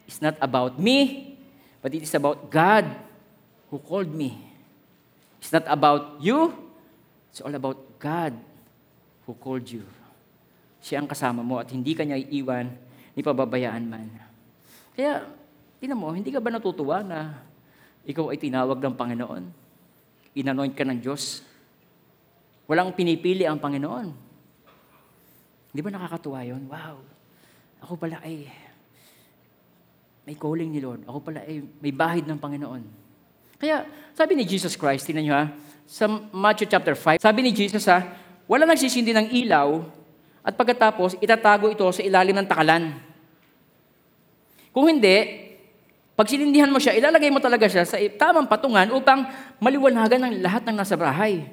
It's not about me, but it is about God who called me. It's not about you, it's all about God who called you. Siya ang kasama mo at hindi kanya iiwan ni pababayaan man. Kaya, tinan mo, hindi ka ba natutuwa na ikaw ay tinawag ng Panginoon? Inanoint ka ng Diyos? Walang pinipili ang Panginoon. Di ba nakakatuwa yon? Wow! Ako pala ay may calling ni Lord. Ako pala ay may bahid ng Panginoon. Kaya, sabi ni Jesus Christ, tinan nyo ha, sa Matthew chapter 5, sabi ni Jesus ha, wala nagsisindi ng ilaw at pagkatapos itatago ito sa ilalim ng takalan. Kung hindi, pag sinindihan mo siya, ilalagay mo talaga siya sa tamang patungan upang maliwanagan ng lahat ng nasa bahay.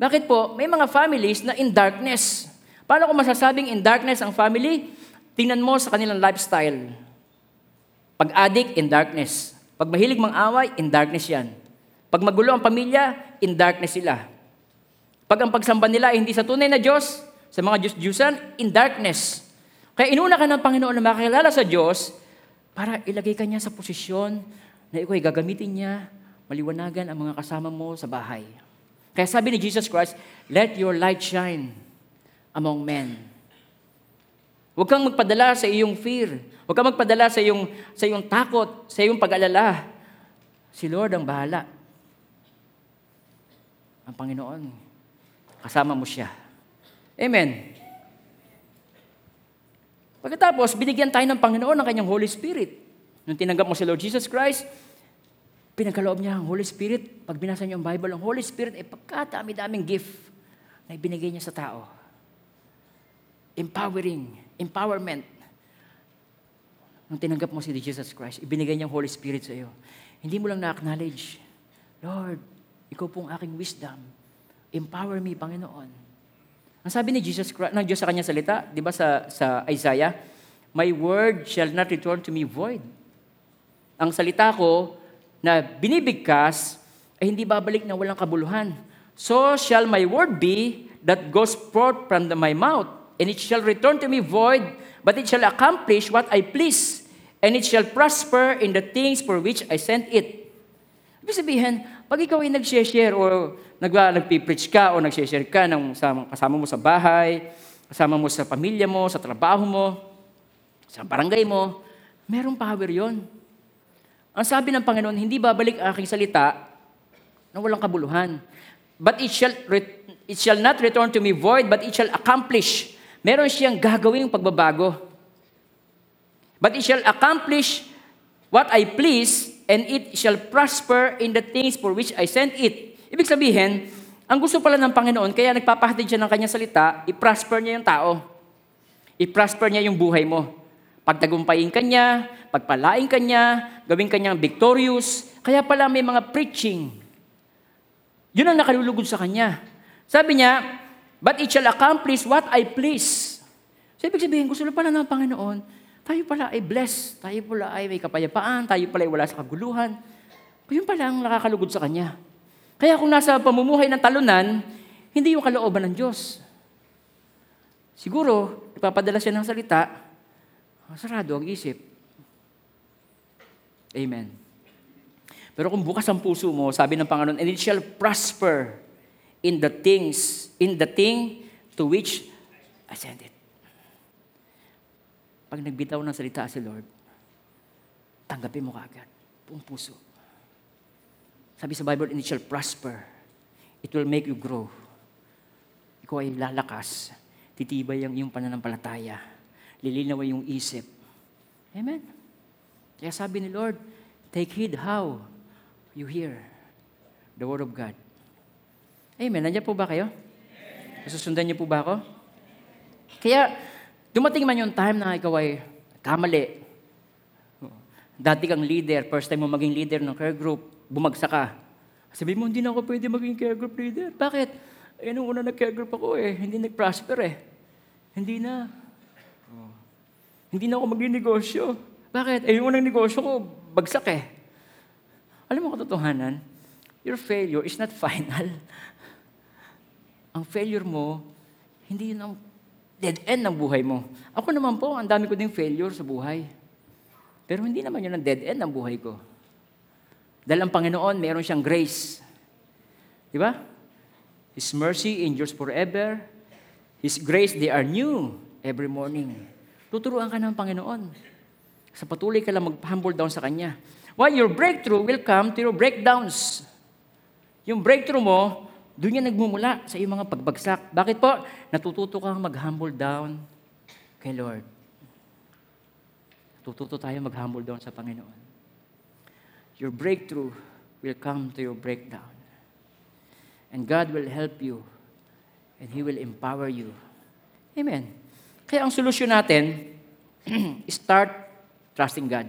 Bakit po? May mga families na in darkness. Paano ko masasabing in darkness ang family? Tingnan mo sa kanilang lifestyle. Pag addict, in darkness. Pag mahilig mang away, in darkness yan. Pag magulo ang pamilya, in darkness sila. Pag ang pagsamba nila ay hindi sa tunay na Diyos, sa mga Diyos-Diyusan, in darkness. Kaya inuna ka ng Panginoon na makakilala sa Diyos para ilagay ka niya sa posisyon na ikaw ay gagamitin niya, maliwanagan ang mga kasama mo sa bahay. Kaya sabi ni Jesus Christ, let your light shine among men. Huwag kang magpadala sa iyong fear. Huwag kang magpadala sa iyong, sa iyong takot, sa iyong pag-alala. Si Lord ang bahala ang Panginoon. Kasama mo siya. Amen. Pagkatapos, binigyan tayo ng Panginoon ng kanyang Holy Spirit. Nung tinanggap mo si Lord Jesus Christ, pinagkaloob niya ang Holy Spirit. Pag binasa niyo ang Bible, ang Holy Spirit ay pagkatami-daming gift na ibinigay niya sa tao. Empowering, empowerment. Nung tinanggap mo si Jesus Christ, ibinigay niya ang Holy Spirit sa iyo. Hindi mo lang na-acknowledge, Lord, ikaw pong aking wisdom. Empower me, Panginoon. Ang sabi ni Jesus Christ, ng Diyos sa kanyang salita, di ba sa, sa Isaiah, My word shall not return to me void. Ang salita ko na binibigkas ay hindi babalik na walang kabuluhan. So shall my word be that goes forth from my mouth, and it shall return to me void, but it shall accomplish what I please, and it shall prosper in the things for which I sent it. Ibig sabihin, pag ikaw ay nag-share o nag nagpipreach ka o nag-share ka ng kasama mo sa bahay, kasama mo sa pamilya mo, sa trabaho mo, sa barangay mo, merong power yon. Ang sabi ng Panginoon, hindi babalik ang aking salita na walang kabuluhan. But it shall, it shall not return to me void, but it shall accomplish. Meron siyang gagawing pagbabago. But it shall accomplish what I please and it shall prosper in the things for which I sent it. Ibig sabihin, ang gusto pala ng Panginoon, kaya nagpapahatid siya ng kanyang salita, i-prosper niya yung tao. I-prosper niya yung buhay mo. pagtagumpayin ka niya, pagpalain ka niya, gawin ka niyang victorious. Kaya pala may mga preaching. Yun ang nakalulugod sa kanya. Sabi niya, But it shall accomplish what I please. So, ibig sabihin, gusto pala ng Panginoon, tayo pala ay blessed, tayo pala ay may kapayapaan, tayo pala ay wala sa kaguluhan. Yun pala ang nakakalugod sa Kanya. Kaya kung nasa pamumuhay ng talunan, hindi yung kalooban ng Diyos. Siguro, ipapadala siya ng salita, sarado ang isip. Amen. Pero kung bukas ang puso mo, sabi ng Panginoon, and it shall prosper in the things, in the thing to which I sent it. Pag nagbitaw ng salita si Lord, tanggapin mo kaagad. Buong puso. Sabi sa Bible, and it shall prosper. It will make you grow. Ikaw ay lalakas. Titibay ang iyong pananampalataya. Lilinaw yung isip. Amen. Kaya sabi ni Lord, take heed how you hear the word of God. Amen. Nandiyan po ba kayo? Susundan niyo po ba ako? Kaya, dumating man yung time na ikaw ay kamali. Dati kang leader, first time mo maging leader ng care group, bumagsak ka. Sabi mo, hindi na ako pwede maging care group leader. Bakit? Eh, nung una nag-care group ako eh, hindi nag-prosper eh. Hindi na. Oh. Hindi na ako maging negosyo. Bakit? Eh, yung unang negosyo ko, bagsak eh. Alam mo katotohanan, your failure is not final. ang failure mo, hindi yun ang dead end ng buhay mo. Ako naman po, ang dami ko ding failure sa buhay. Pero hindi naman yun ang dead end ng buhay ko. Dahil ang Panginoon, meron siyang grace. Di ba? His mercy endures forever. His grace, they are new every morning. Tuturuan ka ng Panginoon. Sa patuloy ka lang mag-humble down sa Kanya. While your breakthrough will come to your breakdowns. Yung breakthrough mo, doon yan nagmumula sa iyong mga pagbagsak. Bakit po? Natututo kang mag-humble down kay Lord. Natututo tayo mag-humble down sa Panginoon. Your breakthrough will come to your breakdown. And God will help you. And He will empower you. Amen. Kaya ang solusyon natin, start trusting God.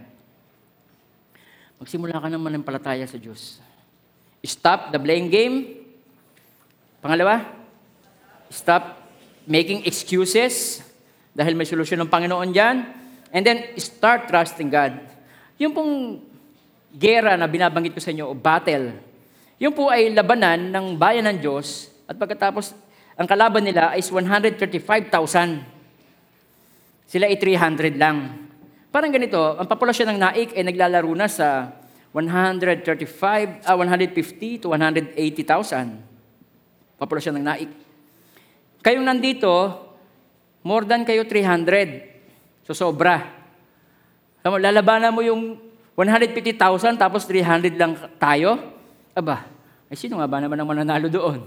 Magsimula ka ng manampalataya sa Diyos. Stop the blame game. Pangalawa, stop making excuses dahil may solusyon ng Panginoon dyan. And then, start trusting God. Yung pong gera na binabanggit ko sa inyo, o battle, yung po ay labanan ng bayan ng Diyos at pagkatapos, ang kalaban nila is 135,000. Sila ay 300 lang. Parang ganito, ang populasyon ng Naik ay naglalaro na sa 135, ah, 150 to 180,000. Populasyon ng Naik. Kayong nandito, more than kayo 300. So sobra. Lalabanan mo yung 150,000 tapos 300 lang tayo? Aba, ay sino nga ba naman ang mananalo doon?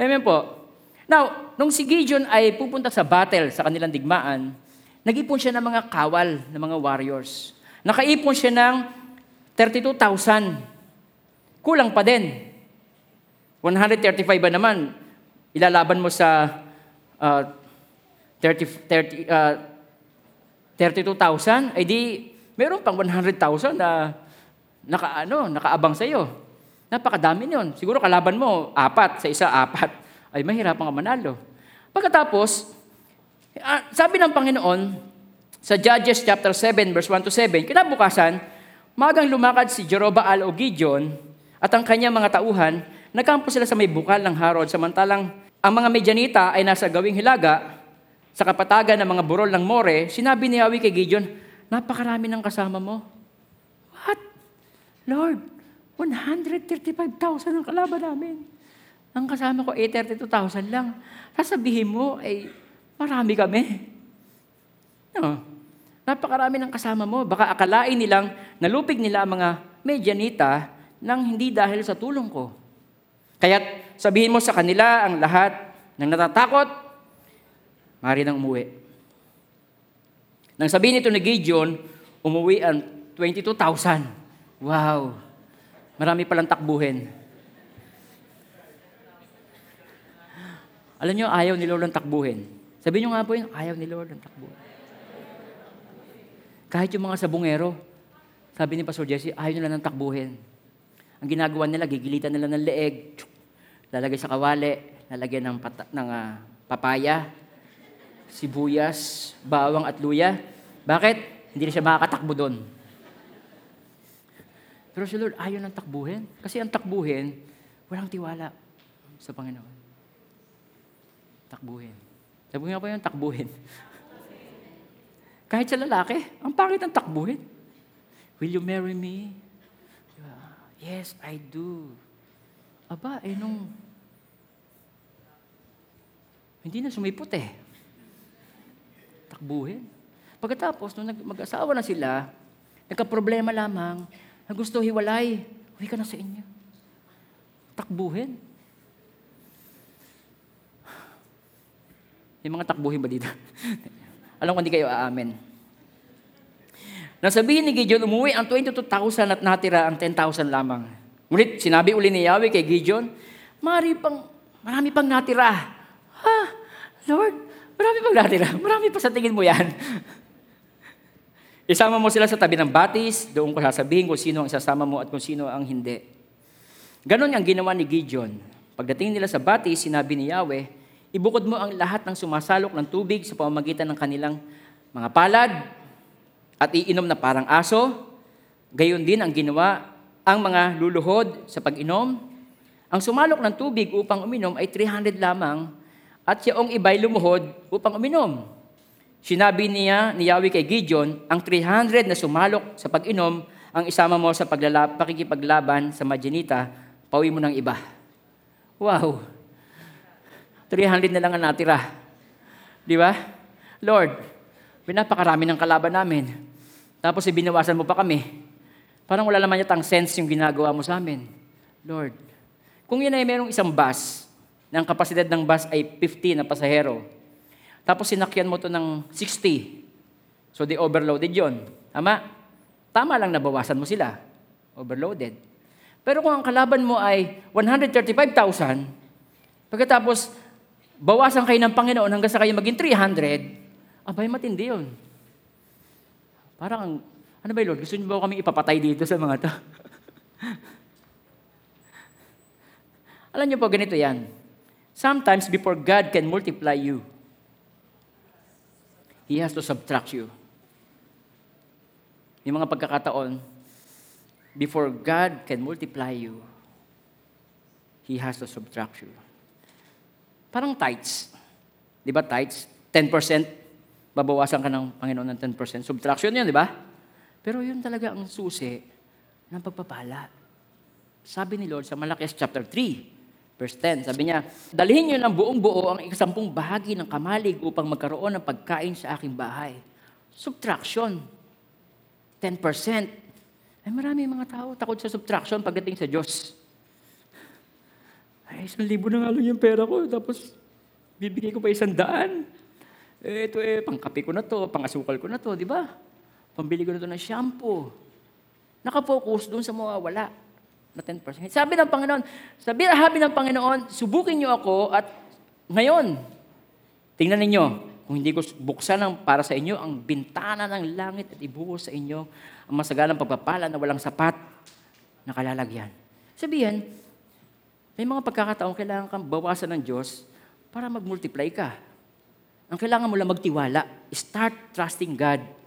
Amen po. Now, nung si Gideon ay pupunta sa battle sa kanilang digmaan, nag-ipon siya ng mga kawal, ng mga warriors. Nakaipon siya ng 32,000. Kulang pa din. 135 ba naman? Ilalaban mo sa uh, 30, 30, uh, 32,000, ay di meron pang 100,000 na naka, ano, nakaabang sa iyo. Napakadami niyon. Siguro kalaban mo, apat, sa isa apat. Ay mahirapan ka manalo. Pagkatapos, ah, sabi ng Panginoon, sa Judges chapter 7, verse 1 to 7, kinabukasan, magang lumakad si Jerobaal o Gideon at ang kanyang mga tauhan, nagkampo sila sa may bukal ng Harod, samantalang ang mga Medyanita ay nasa gawing hilaga, sa kapatagan ng mga burol ng More, sinabi ni Yahweh kay Gideon, napakarami ng kasama mo. What? Lord, 135,000 ang kalaban namin. Ang kasama ko, 832,000 lang. Sasabihin mo, ay marami kami. No. Napakarami ng kasama mo. Baka akalain nilang nalupig nila ang mga medyanita nang hindi dahil sa tulong ko. Kaya sabihin mo sa kanila ang lahat ng natatakot, maaari nang umuwi. Nang sabihin ito ni Gideon, umuwi ang 22,000. Wow! Marami palang takbuhin. Alam nyo, ayaw ni Lord ang takbuhin. Sabihin nyo nga po yun, ayaw ni Lord ang takbuhin. Kahit yung mga sabungero, sabi ni Pastor Jesse, ayaw nila ng takbuhin. Ang ginagawa nila, gigilitan nila ng leeg, lalagay sa kawali, lalagyan ng, pata, ng ah, papaya, sibuyas, bawang at luya. Bakit? Hindi na siya makakatakbo doon. Pero si Lord, ayaw ng takbuhin. Kasi ang takbuhin, walang tiwala sa Panginoon. Takbuhin. Sabi nga pa yung takbuhin. Kahit sa lalaki, ang pangit ng takbuhin. Will you marry me? Yes, I do. Aba, eh nung hindi na sumipot eh. Takbuhin. Pagkatapos, nung mag-asawa na sila, nagka-problema lamang, na gusto hiwalay, uwi ka na sa inyo. Takbuhin. May mga takbuhin ba dito? Alam ko hindi kayo aamin. Nasabihin ni Gideon, umuwi ang 22,000 at natira ang 10,000 lamang. Ngunit sinabi uli ni Yahweh kay Gideon, Mari pang, marami pang natira. Ha? Lord, marami pang natira. Marami pa sa tingin mo yan. Isama mo sila sa tabi ng batis, doon ko sasabihin kung sino ang isasama mo at kung sino ang hindi. Ganon ang ginawa ni Gideon. Pagdating nila sa batis, sinabi ni Yahweh, ibukod mo ang lahat ng sumasalok ng tubig sa pamamagitan ng kanilang mga palad at iinom na parang aso. Gayon din ang ginawa ang mga luluhod sa pag-inom. Ang sumalok ng tubig upang uminom ay 300 lamang at siyong iba'y lumuhod upang uminom. Sinabi niya ni Yahweh kay Gideon, ang 300 na sumalok sa pag-inom, ang isama mo sa paglala- pakikipaglaban sa Madianita, pawi mo ng iba. Wow! 300 na lang ang natira. Di ba? Lord, pinapakarami ng kalaban namin. Tapos ibinawasan mo pa kami. Parang wala naman yatang sense yung ginagawa mo sa amin. Lord, kung yun ay merong isang bus, na ang kapasidad ng bus ay 50 na pasahero, tapos sinakyan mo to ng 60, so di overloaded yon. Tama? Tama lang nabawasan mo sila. Overloaded. Pero kung ang kalaban mo ay 135,000, pagkatapos bawasan kayo ng Panginoon hanggang sa kayo maging 300, abay matindi yun. Parang, ang- ano ba Lord? Gusto niyo ba kami ipapatay dito sa mga to? Alam niyo po, ganito yan. Sometimes before God can multiply you, He has to subtract you. Yung mga pagkakataon, before God can multiply you, He has to subtract you. Parang tithes. Di ba tithes? 10%, babawasan ka ng Panginoon ng 10%. Subtraction yun, di ba? Pero yun talaga ang susi ng pagpapala. Sabi ni Lord sa Malakias chapter 3, verse 10, sabi niya, Dalhin niyo ng buong buo ang ikasampung bahagi ng kamalig upang magkaroon ng pagkain sa aking bahay. Subtraction. 10%. Ay marami mga tao takot sa subtraction pagdating sa Diyos. Ay, isang libo na nga lang yung pera ko. Tapos, bibigay ko pa isang daan. Eh, ito eh, pangkape ko na to, pangasukal ko na to, di ba? Pambili ko na to ng shampoo. Nakafocus doon sa mawawala na 10%. Sabi ng Panginoon, sabi habi ng Panginoon, subukin niyo ako at ngayon, tingnan ninyo, kung hindi ko buksan ang para sa inyo ang bintana ng langit at ibuhos sa inyo ang masagalang pagpapala na walang sapat na kalalagyan. Sabihin, may mga pagkakataon kailangan kang bawasan ng Diyos para mag-multiply ka. Ang kailangan mo lang magtiwala. Start trusting God.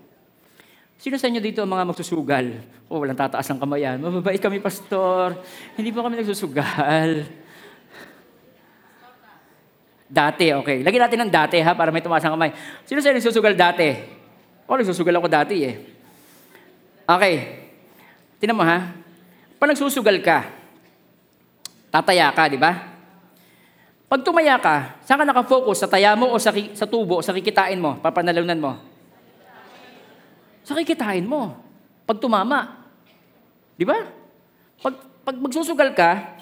Sino sa inyo dito ang mga magsusugal? O, oh, walang tataas ang kamayan. Mababait kami, pastor. Hindi pa kami nagsusugal. Dati, okay. Lagyan natin ng dati, ha, para may tumaas ang kamay. Sino sa inyo nagsusugal dati? O, nagsusugal ako dati, eh. Okay. Tinan mo, ha? Pag nagsusugal ka, tataya ka, di ba? Pag tumaya ka, saan ka nakafocus? Sa taya mo o sa, sa tubo sa kikitain mo? Papanalunan mo? Sa kikitain mo. Pag tumama. Di ba? Pag, pag magsusugal ka,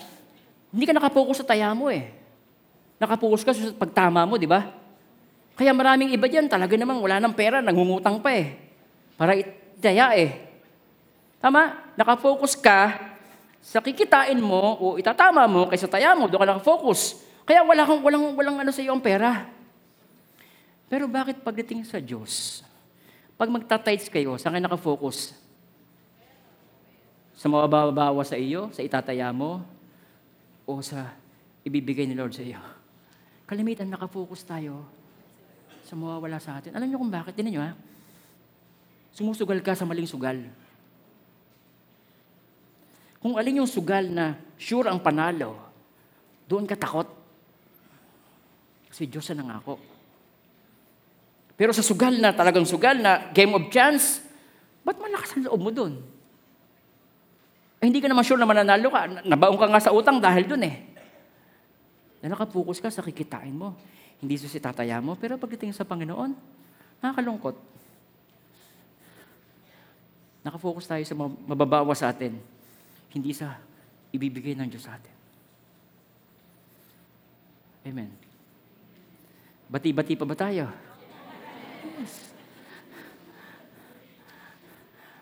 hindi ka nakafocus sa taya mo eh. Nakapokus ka sa pagtama mo, di ba? Kaya maraming iba dyan, talaga namang wala ng pera, nangungutang pa eh. Para itaya eh. Tama? Nakafocus ka sa kikitain mo o itatama mo kaysa taya mo, doon ka nakafocus. Kaya wala kang, walang, walang ano sa iyo ang pera. Pero bakit pagdating sa Diyos, Pag magtatights kayo, saan kayo nakafocus? Sa mababawa sa iyo, sa itataya mo, o sa ibibigay ni Lord sa iyo? Kalimitan, nakafocus tayo sa mawawala sa atin. Alam niyo kung bakit? Tinan niyo ha? Sumusugal ka sa maling sugal. Kung alin yung sugal na sure ang panalo, doon ka takot. Kasi Diyos na nangako. Pero sa sugal na, talagang sugal na, game of chance, ba't malakas ang loob mo doon? Eh, hindi ka naman sure na mananalo ka. Nabaong ka nga sa utang dahil doon eh. Na nakapokus ka sa kikitain mo. Hindi sa si tataya mo, pero pagdating sa Panginoon, nakakalungkot. Nakafocus tayo sa mababawa sa atin, hindi sa ibibigay ng Diyos sa atin. Amen. Bati-bati pa ba tayo?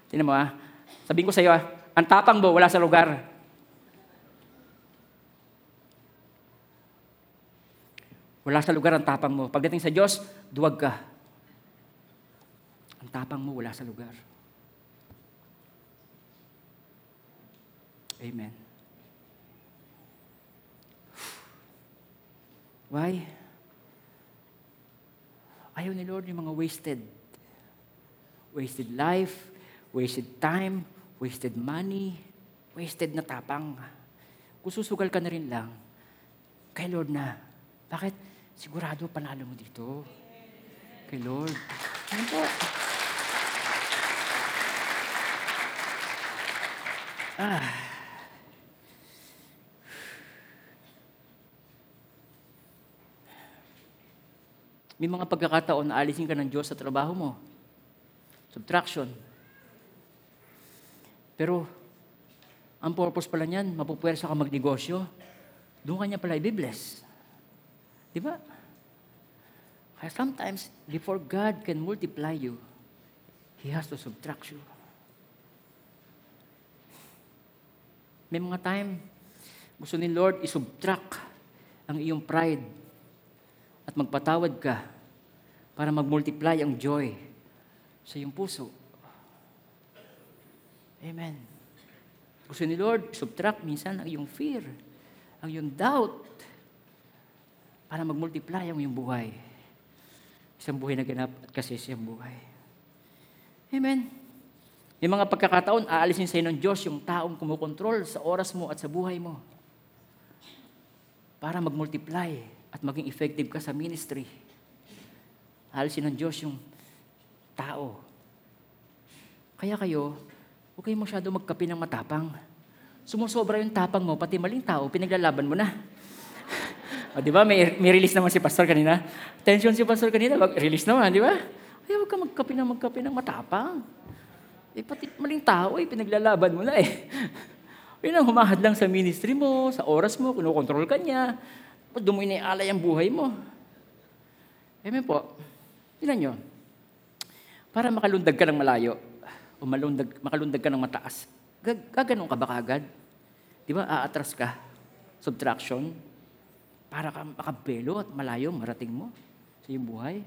Tinan mo ah, sabihin ko sa iyo ah, ang tapang mo wala sa lugar. Wala sa lugar ang tapang mo. Pagdating sa Diyos, duwag ka. Ang tapang mo wala sa lugar. Amen. Why? Ayaw ni Lord yung mga wasted. Wasted life, wasted time, wasted money, wasted na tapang. Kung ka na rin lang, kay Lord na. Bakit? Sigurado panalo mo dito. Kay Lord. Ano po? Ah. May mga pagkakataon na alisin ka ng Diyos sa trabaho mo. Subtraction. Pero, ang purpose pala niyan, mapupwersa ka magnegosyo, doon ka niya pala i-bless. Di ba? Kaya sometimes, before God can multiply you, He has to subtract you. May mga time, gusto ni Lord isubtract ang iyong pride at magpatawad ka para mag-multiply ang joy sa iyong puso. Amen. Gusto ni Lord, subtract minsan ang iyong fear, ang iyong doubt, para mag-multiply ang iyong buhay. Isang buhay na ganap at kasisiyang buhay. Amen. May mga pagkakataon, aalisin sa iyo ng Diyos yung taong kumukontrol sa oras mo at sa buhay mo para mag-multiply at maging effective ka sa ministry. Alisin ng Diyos yung tao. Kaya kayo, huwag kayo masyado magkapi ng matapang. Sumusobra yung tapang mo, pati maling tao, pinaglalaban mo na. o, di ba? May, may release naman si Pastor kanina. Tension si Pastor kanina, release naman, di ba? Kaya huwag ka magkapi ng magkapi ng matapang. Eh, pati maling tao, eh, pinaglalaban mo na eh. Yun ang humahad lang sa ministry mo, sa oras mo, kinukontrol ka niya. Pag alay ang buhay mo. Amen po. Tignan nyo. Para makalundag ka ng malayo, o malundag, makalundag ka ng mataas, gaganon ka ba kagad? Di ba, aatras ka? Subtraction. Para ka makabelo at malayo, marating mo sa iyong buhay.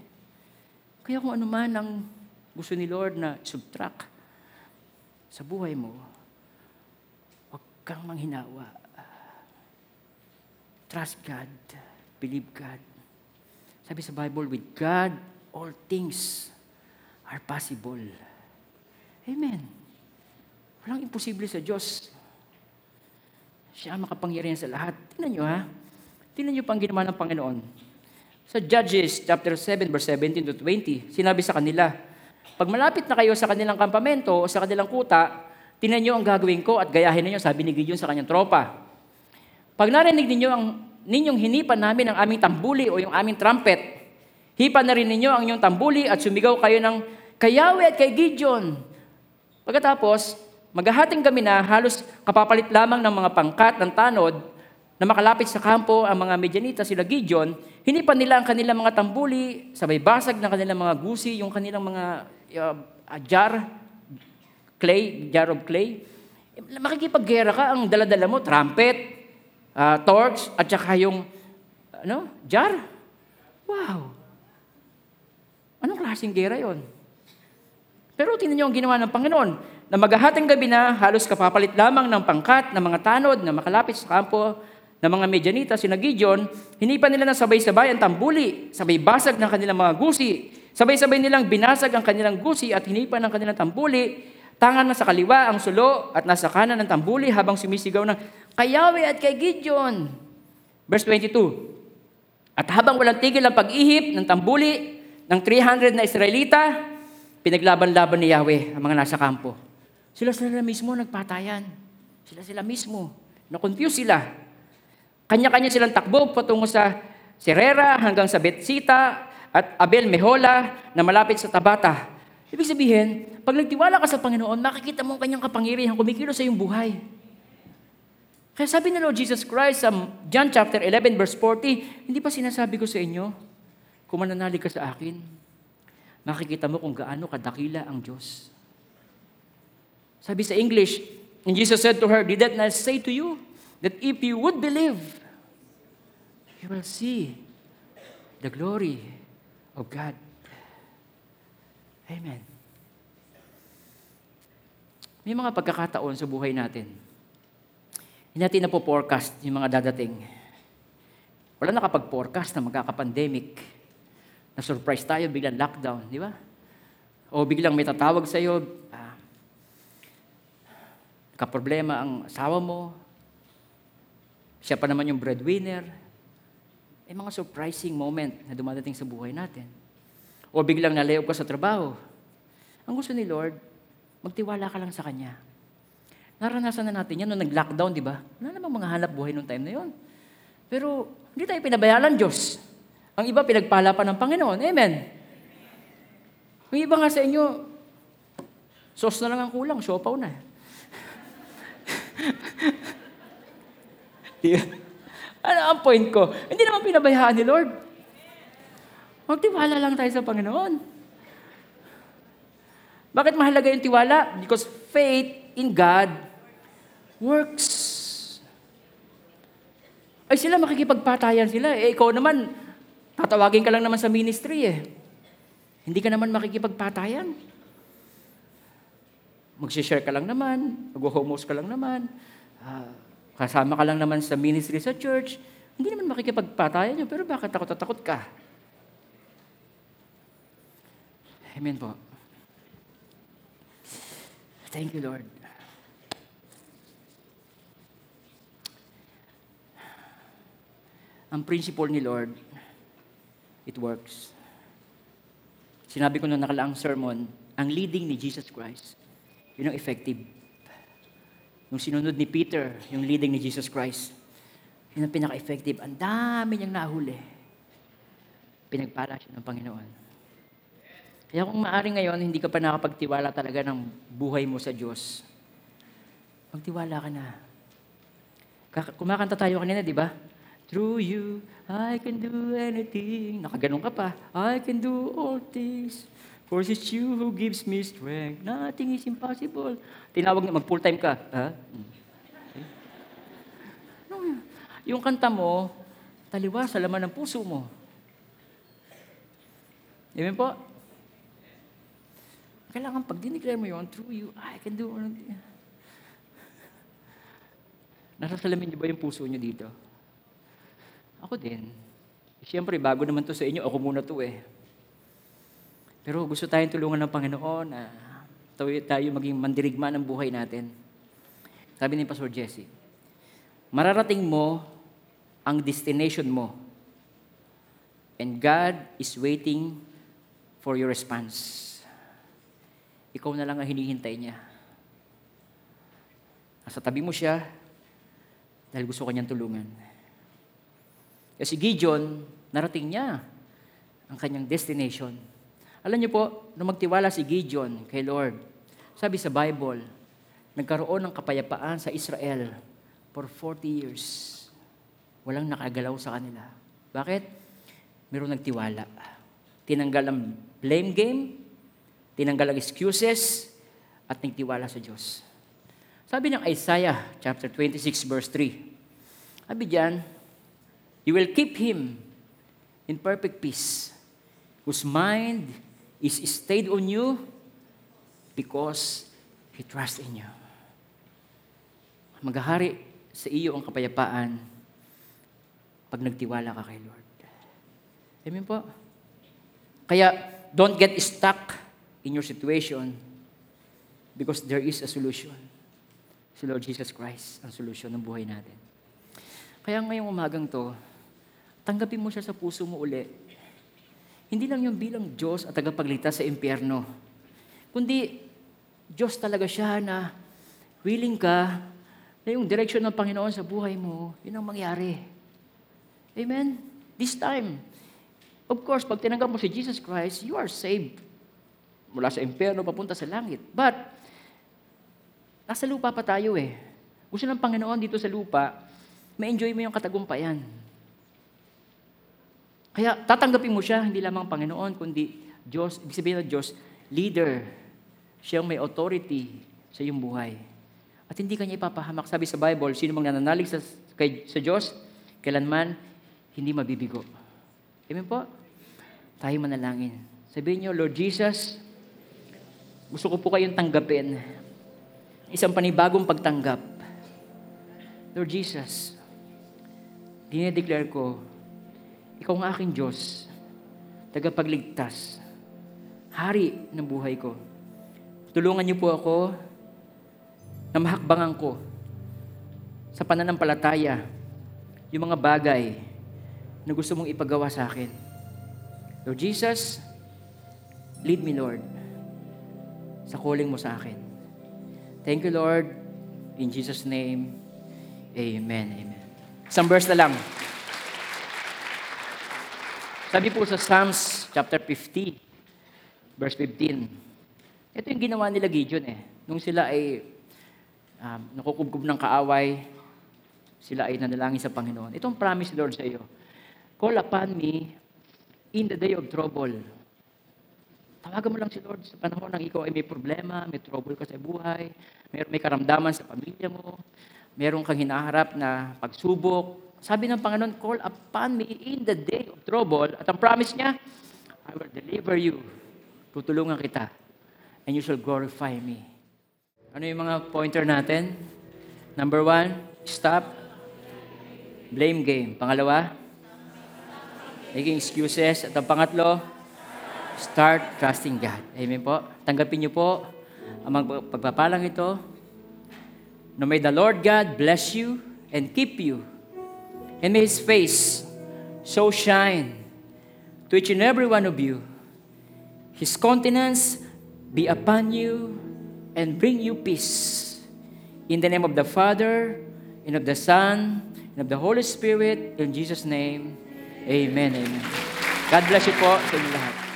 Kaya kung ano man ang gusto ni Lord na subtract sa buhay mo, huwag kang manghinawa Trust God. Believe God. Sabi sa Bible, with God, all things are possible. Amen. Walang imposible sa Diyos. Siya ang makapangyarihan sa lahat. Tingnan nyo ha. Tingnan nyo pang ginawa ng Panginoon. Sa Judges chapter 7 verse 17 to 20, sinabi sa kanila, pag malapit na kayo sa kanilang kampamento o sa kanilang kuta, tingnan nyo ang gagawin ko at gayahin ninyo, sabi ni Gideon sa kanyang tropa. Pag narinig ninyo ang ninyong hinipan namin ang aming tambuli o yung aming trumpet, hipan na rin ninyo ang inyong tambuli at sumigaw kayo ng kayawe at kay Gideon. Pagkatapos, maghahating kami na halos kapapalit lamang ng mga pangkat ng tanod na makalapit sa kampo ang mga Medianita sila Gideon, hinipan nila ang kanilang mga tambuli, sabay basag ng kanilang mga gusi, yung kanilang mga uh, jar, clay, jar of clay. Makikipaggera ka, ang daladala mo, trumpet, uh, torch, at saka yung, ano, jar. Wow! Anong klaseng gera yon? Pero tingnan niyo ang ginawa ng Panginoon. Na maghahating gabi na, halos kapapalit lamang ng pangkat ng mga tanod na makalapit sa kampo ng mga Medianita, sina Gideon, hinipan nila ng sabay-sabay ang tambuli, sabay basag ng kanilang mga gusi, sabay-sabay nilang binasag ang kanilang gusi at hinipan ng kanilang tambuli, tangan na sa kaliwa ang sulo at nasa kanan ng tambuli habang sumisigaw ng Kayawe at kay Gideon. Verse 22, At habang walang tigil ang pag-ihip ng tambuli ng 300 na Israelita, pinaglaban-laban ni Yahweh ang mga nasa kampo. Sila-sila mismo nagpatayan. Sila-sila mismo. Na-confuse sila. Kanya-kanya silang takbo patungo sa Serera hanggang sa Betsita at Abel Mehola na malapit sa Tabata. Ibig sabihin, pag nagtiwala ka sa Panginoon, makikita mo ang kanyang kapangyarihan kumikilos sa iyong buhay. Kaya sabi ni Lord Jesus Christ sa John chapter 11 verse 40, hindi pa sinasabi ko sa inyo, kung mananalig ka sa akin, makikita mo kung gaano kadakila ang Diyos. Sabi sa English, and Jesus said to her, Did that not say to you that if you would believe, you will see the glory of God. Amen. May mga pagkakataon sa buhay natin. Hindi natin na po forecast yung mga dadating. Wala nakapag-forecast na magkaka-pandemic. Na-surprise tayo, biglang lockdown, di ba? O biglang may tatawag sa iyo, ah, kaproblema ang asawa mo, siya pa naman yung breadwinner. May mga surprising moment na dumadating sa buhay natin. O biglang nalayob ka sa trabaho. Ang gusto ni Lord, magtiwala ka lang sa Kanya. Naranasan na natin yan nung nag-lockdown, di ba? Wala namang mga hanap buhay nung time na yon. Pero hindi tayo pinabayaan Diyos. Ang iba pinagpala pa ng Panginoon. Amen. Yung iba nga sa inyo, sauce na lang ang kulang, siopaw na. Ba? ano ang point ko? Hindi naman pinabayaan ni Lord. Magtiwala lang tayo sa Panginoon. Bakit mahalaga yung tiwala? Because faith in God works. Ay sila makikipagpatayan sila. Eh ikaw naman, tatawagin ka lang naman sa ministry eh. Hindi ka naman makikipagpatayan. Mag-share ka lang naman, mag-homos ka lang naman, ah, kasama ka lang naman sa ministry sa church. Hindi naman makikipagpatayan yun, pero bakit takot-takot ka? Amen po. Thank you, Lord. Ang principle ni Lord, it works. Sinabi ko nung nakalaang sermon, ang leading ni Jesus Christ, yun ang effective. Yung sinunod ni Peter, yung leading ni Jesus Christ, yun ang pinaka-effective. Ang dami niyang nahuli. Pinagpala siya ng Panginoon. Kaya kung maaari ngayon, hindi ka pa nakapagtiwala talaga ng buhay mo sa Diyos, magtiwala ka na. Kumakanta tayo kanina, di ba? Through you, I can do anything. Nakaganon ka pa. I can do all things. For it's you who gives me strength. Nothing is impossible. Tinawag na, mag-full time ka. Ha? Ano yun? Yung kanta mo, taliwa sa laman ng puso mo. Amen po? Kailangan pag dineclare mo yun, through you, I can do all. Nasa salamin niyo ba yung puso niyo dito? Ako din. Siyempre, bago naman to sa inyo, ako muna to eh. Pero gusto tayong tulungan ng Panginoon na tayo, tayo maging mandirigma ng buhay natin. Sabi ni Pastor Jesse, mararating mo ang destination mo. And God is waiting for your response. Ikaw na lang ang hinihintay niya. Nasa tabi mo siya dahil gusto kanyang tulungan. Kasi Gideon, narating niya ang kanyang destination. Alam niyo po, nung magtiwala si Gideon kay Lord, sabi sa Bible, nagkaroon ng kapayapaan sa Israel for 40 years. Walang nakagalaw sa kanila. Bakit? Meron nagtiwala. Tinanggal ang blame game, tinanggal ang excuses, at nagtiwala sa Diyos. Sabi ng Isaiah chapter 26 verse 3, sabi diyan, You will keep him in perfect peace, whose mind is stayed on you because He trusts in you. Maghahari sa iyo ang kapayapaan pag nagtiwala ka kay Lord. Amen po? Kaya, don't get stuck in your situation because there is a solution. Si Lord Jesus Christ ang solusyon ng buhay natin. Kaya ngayong umagang to, tanggapin mo siya sa puso mo uli. Hindi lang yung bilang Diyos at tagapagligtas sa impyerno, kundi Diyos talaga siya na willing ka na yung direction ng Panginoon sa buhay mo, yun ang mangyari. Amen? This time, of course, pag tinanggap mo si Jesus Christ, you are saved. Mula sa impyerno papunta sa langit. But, nasa lupa pa tayo eh. Gusto ng Panginoon dito sa lupa, ma-enjoy mo yung katagumpayan. Kaya tatanggapin mo siya, hindi lamang Panginoon, kundi Diyos, ibig sabihin ng Diyos, leader. Siyang may authority sa iyong buhay. At hindi kanya ipapahamak. Sabi sa Bible, sino mang nananalig sa, kay, sa Diyos, kailanman hindi mabibigo. Amen po? Tayo manalangin. Sabihin niyo, Lord Jesus, gusto ko po kayong tanggapin. Isang panibagong pagtanggap. Lord Jesus, dinedeclare ko, ikaw ang aking Diyos, tagapagligtas, hari ng buhay ko. Tulungan niyo po ako na mahakbangan ko sa pananampalataya yung mga bagay na gusto mong ipagawa sa akin. Lord Jesus, lead me, Lord, sa calling mo sa akin. Thank you, Lord. In Jesus' name, Amen. Amen. Isang verse na lang. Sabi po sa Psalms chapter 50, verse 15. Ito yung ginawa nila Gideon eh. Nung sila ay um, nakukubkub ng kaaway, sila ay nanalangin sa Panginoon. Itong promise, Lord, sa iyo. Call upon me in the day of trouble. Tawagan mo lang si Lord sa panahon ng ikaw ay may problema, may trouble ka sa buhay, may, may karamdaman sa pamilya mo, meron kang hinaharap na pagsubok. Sabi ng Panginoon, call upon me in the day of trouble. At ang promise niya, I will deliver you. Tutulungan kita. And you shall glorify me. Ano yung mga pointer natin? Number one, stop. Blame game. Pangalawa, making excuses. At ang pangatlo, start trusting God. Amen po. Tanggapin niyo po ang pagpapalang ito. No may the Lord God bless you and keep you. And may His face so shine to each and every one of you. His countenance be upon you and bring you peace. In the name of the Father, and of the Son, and of the Holy Spirit, in Jesus' name, Amen. Amen. God bless you po sa inyo lahat.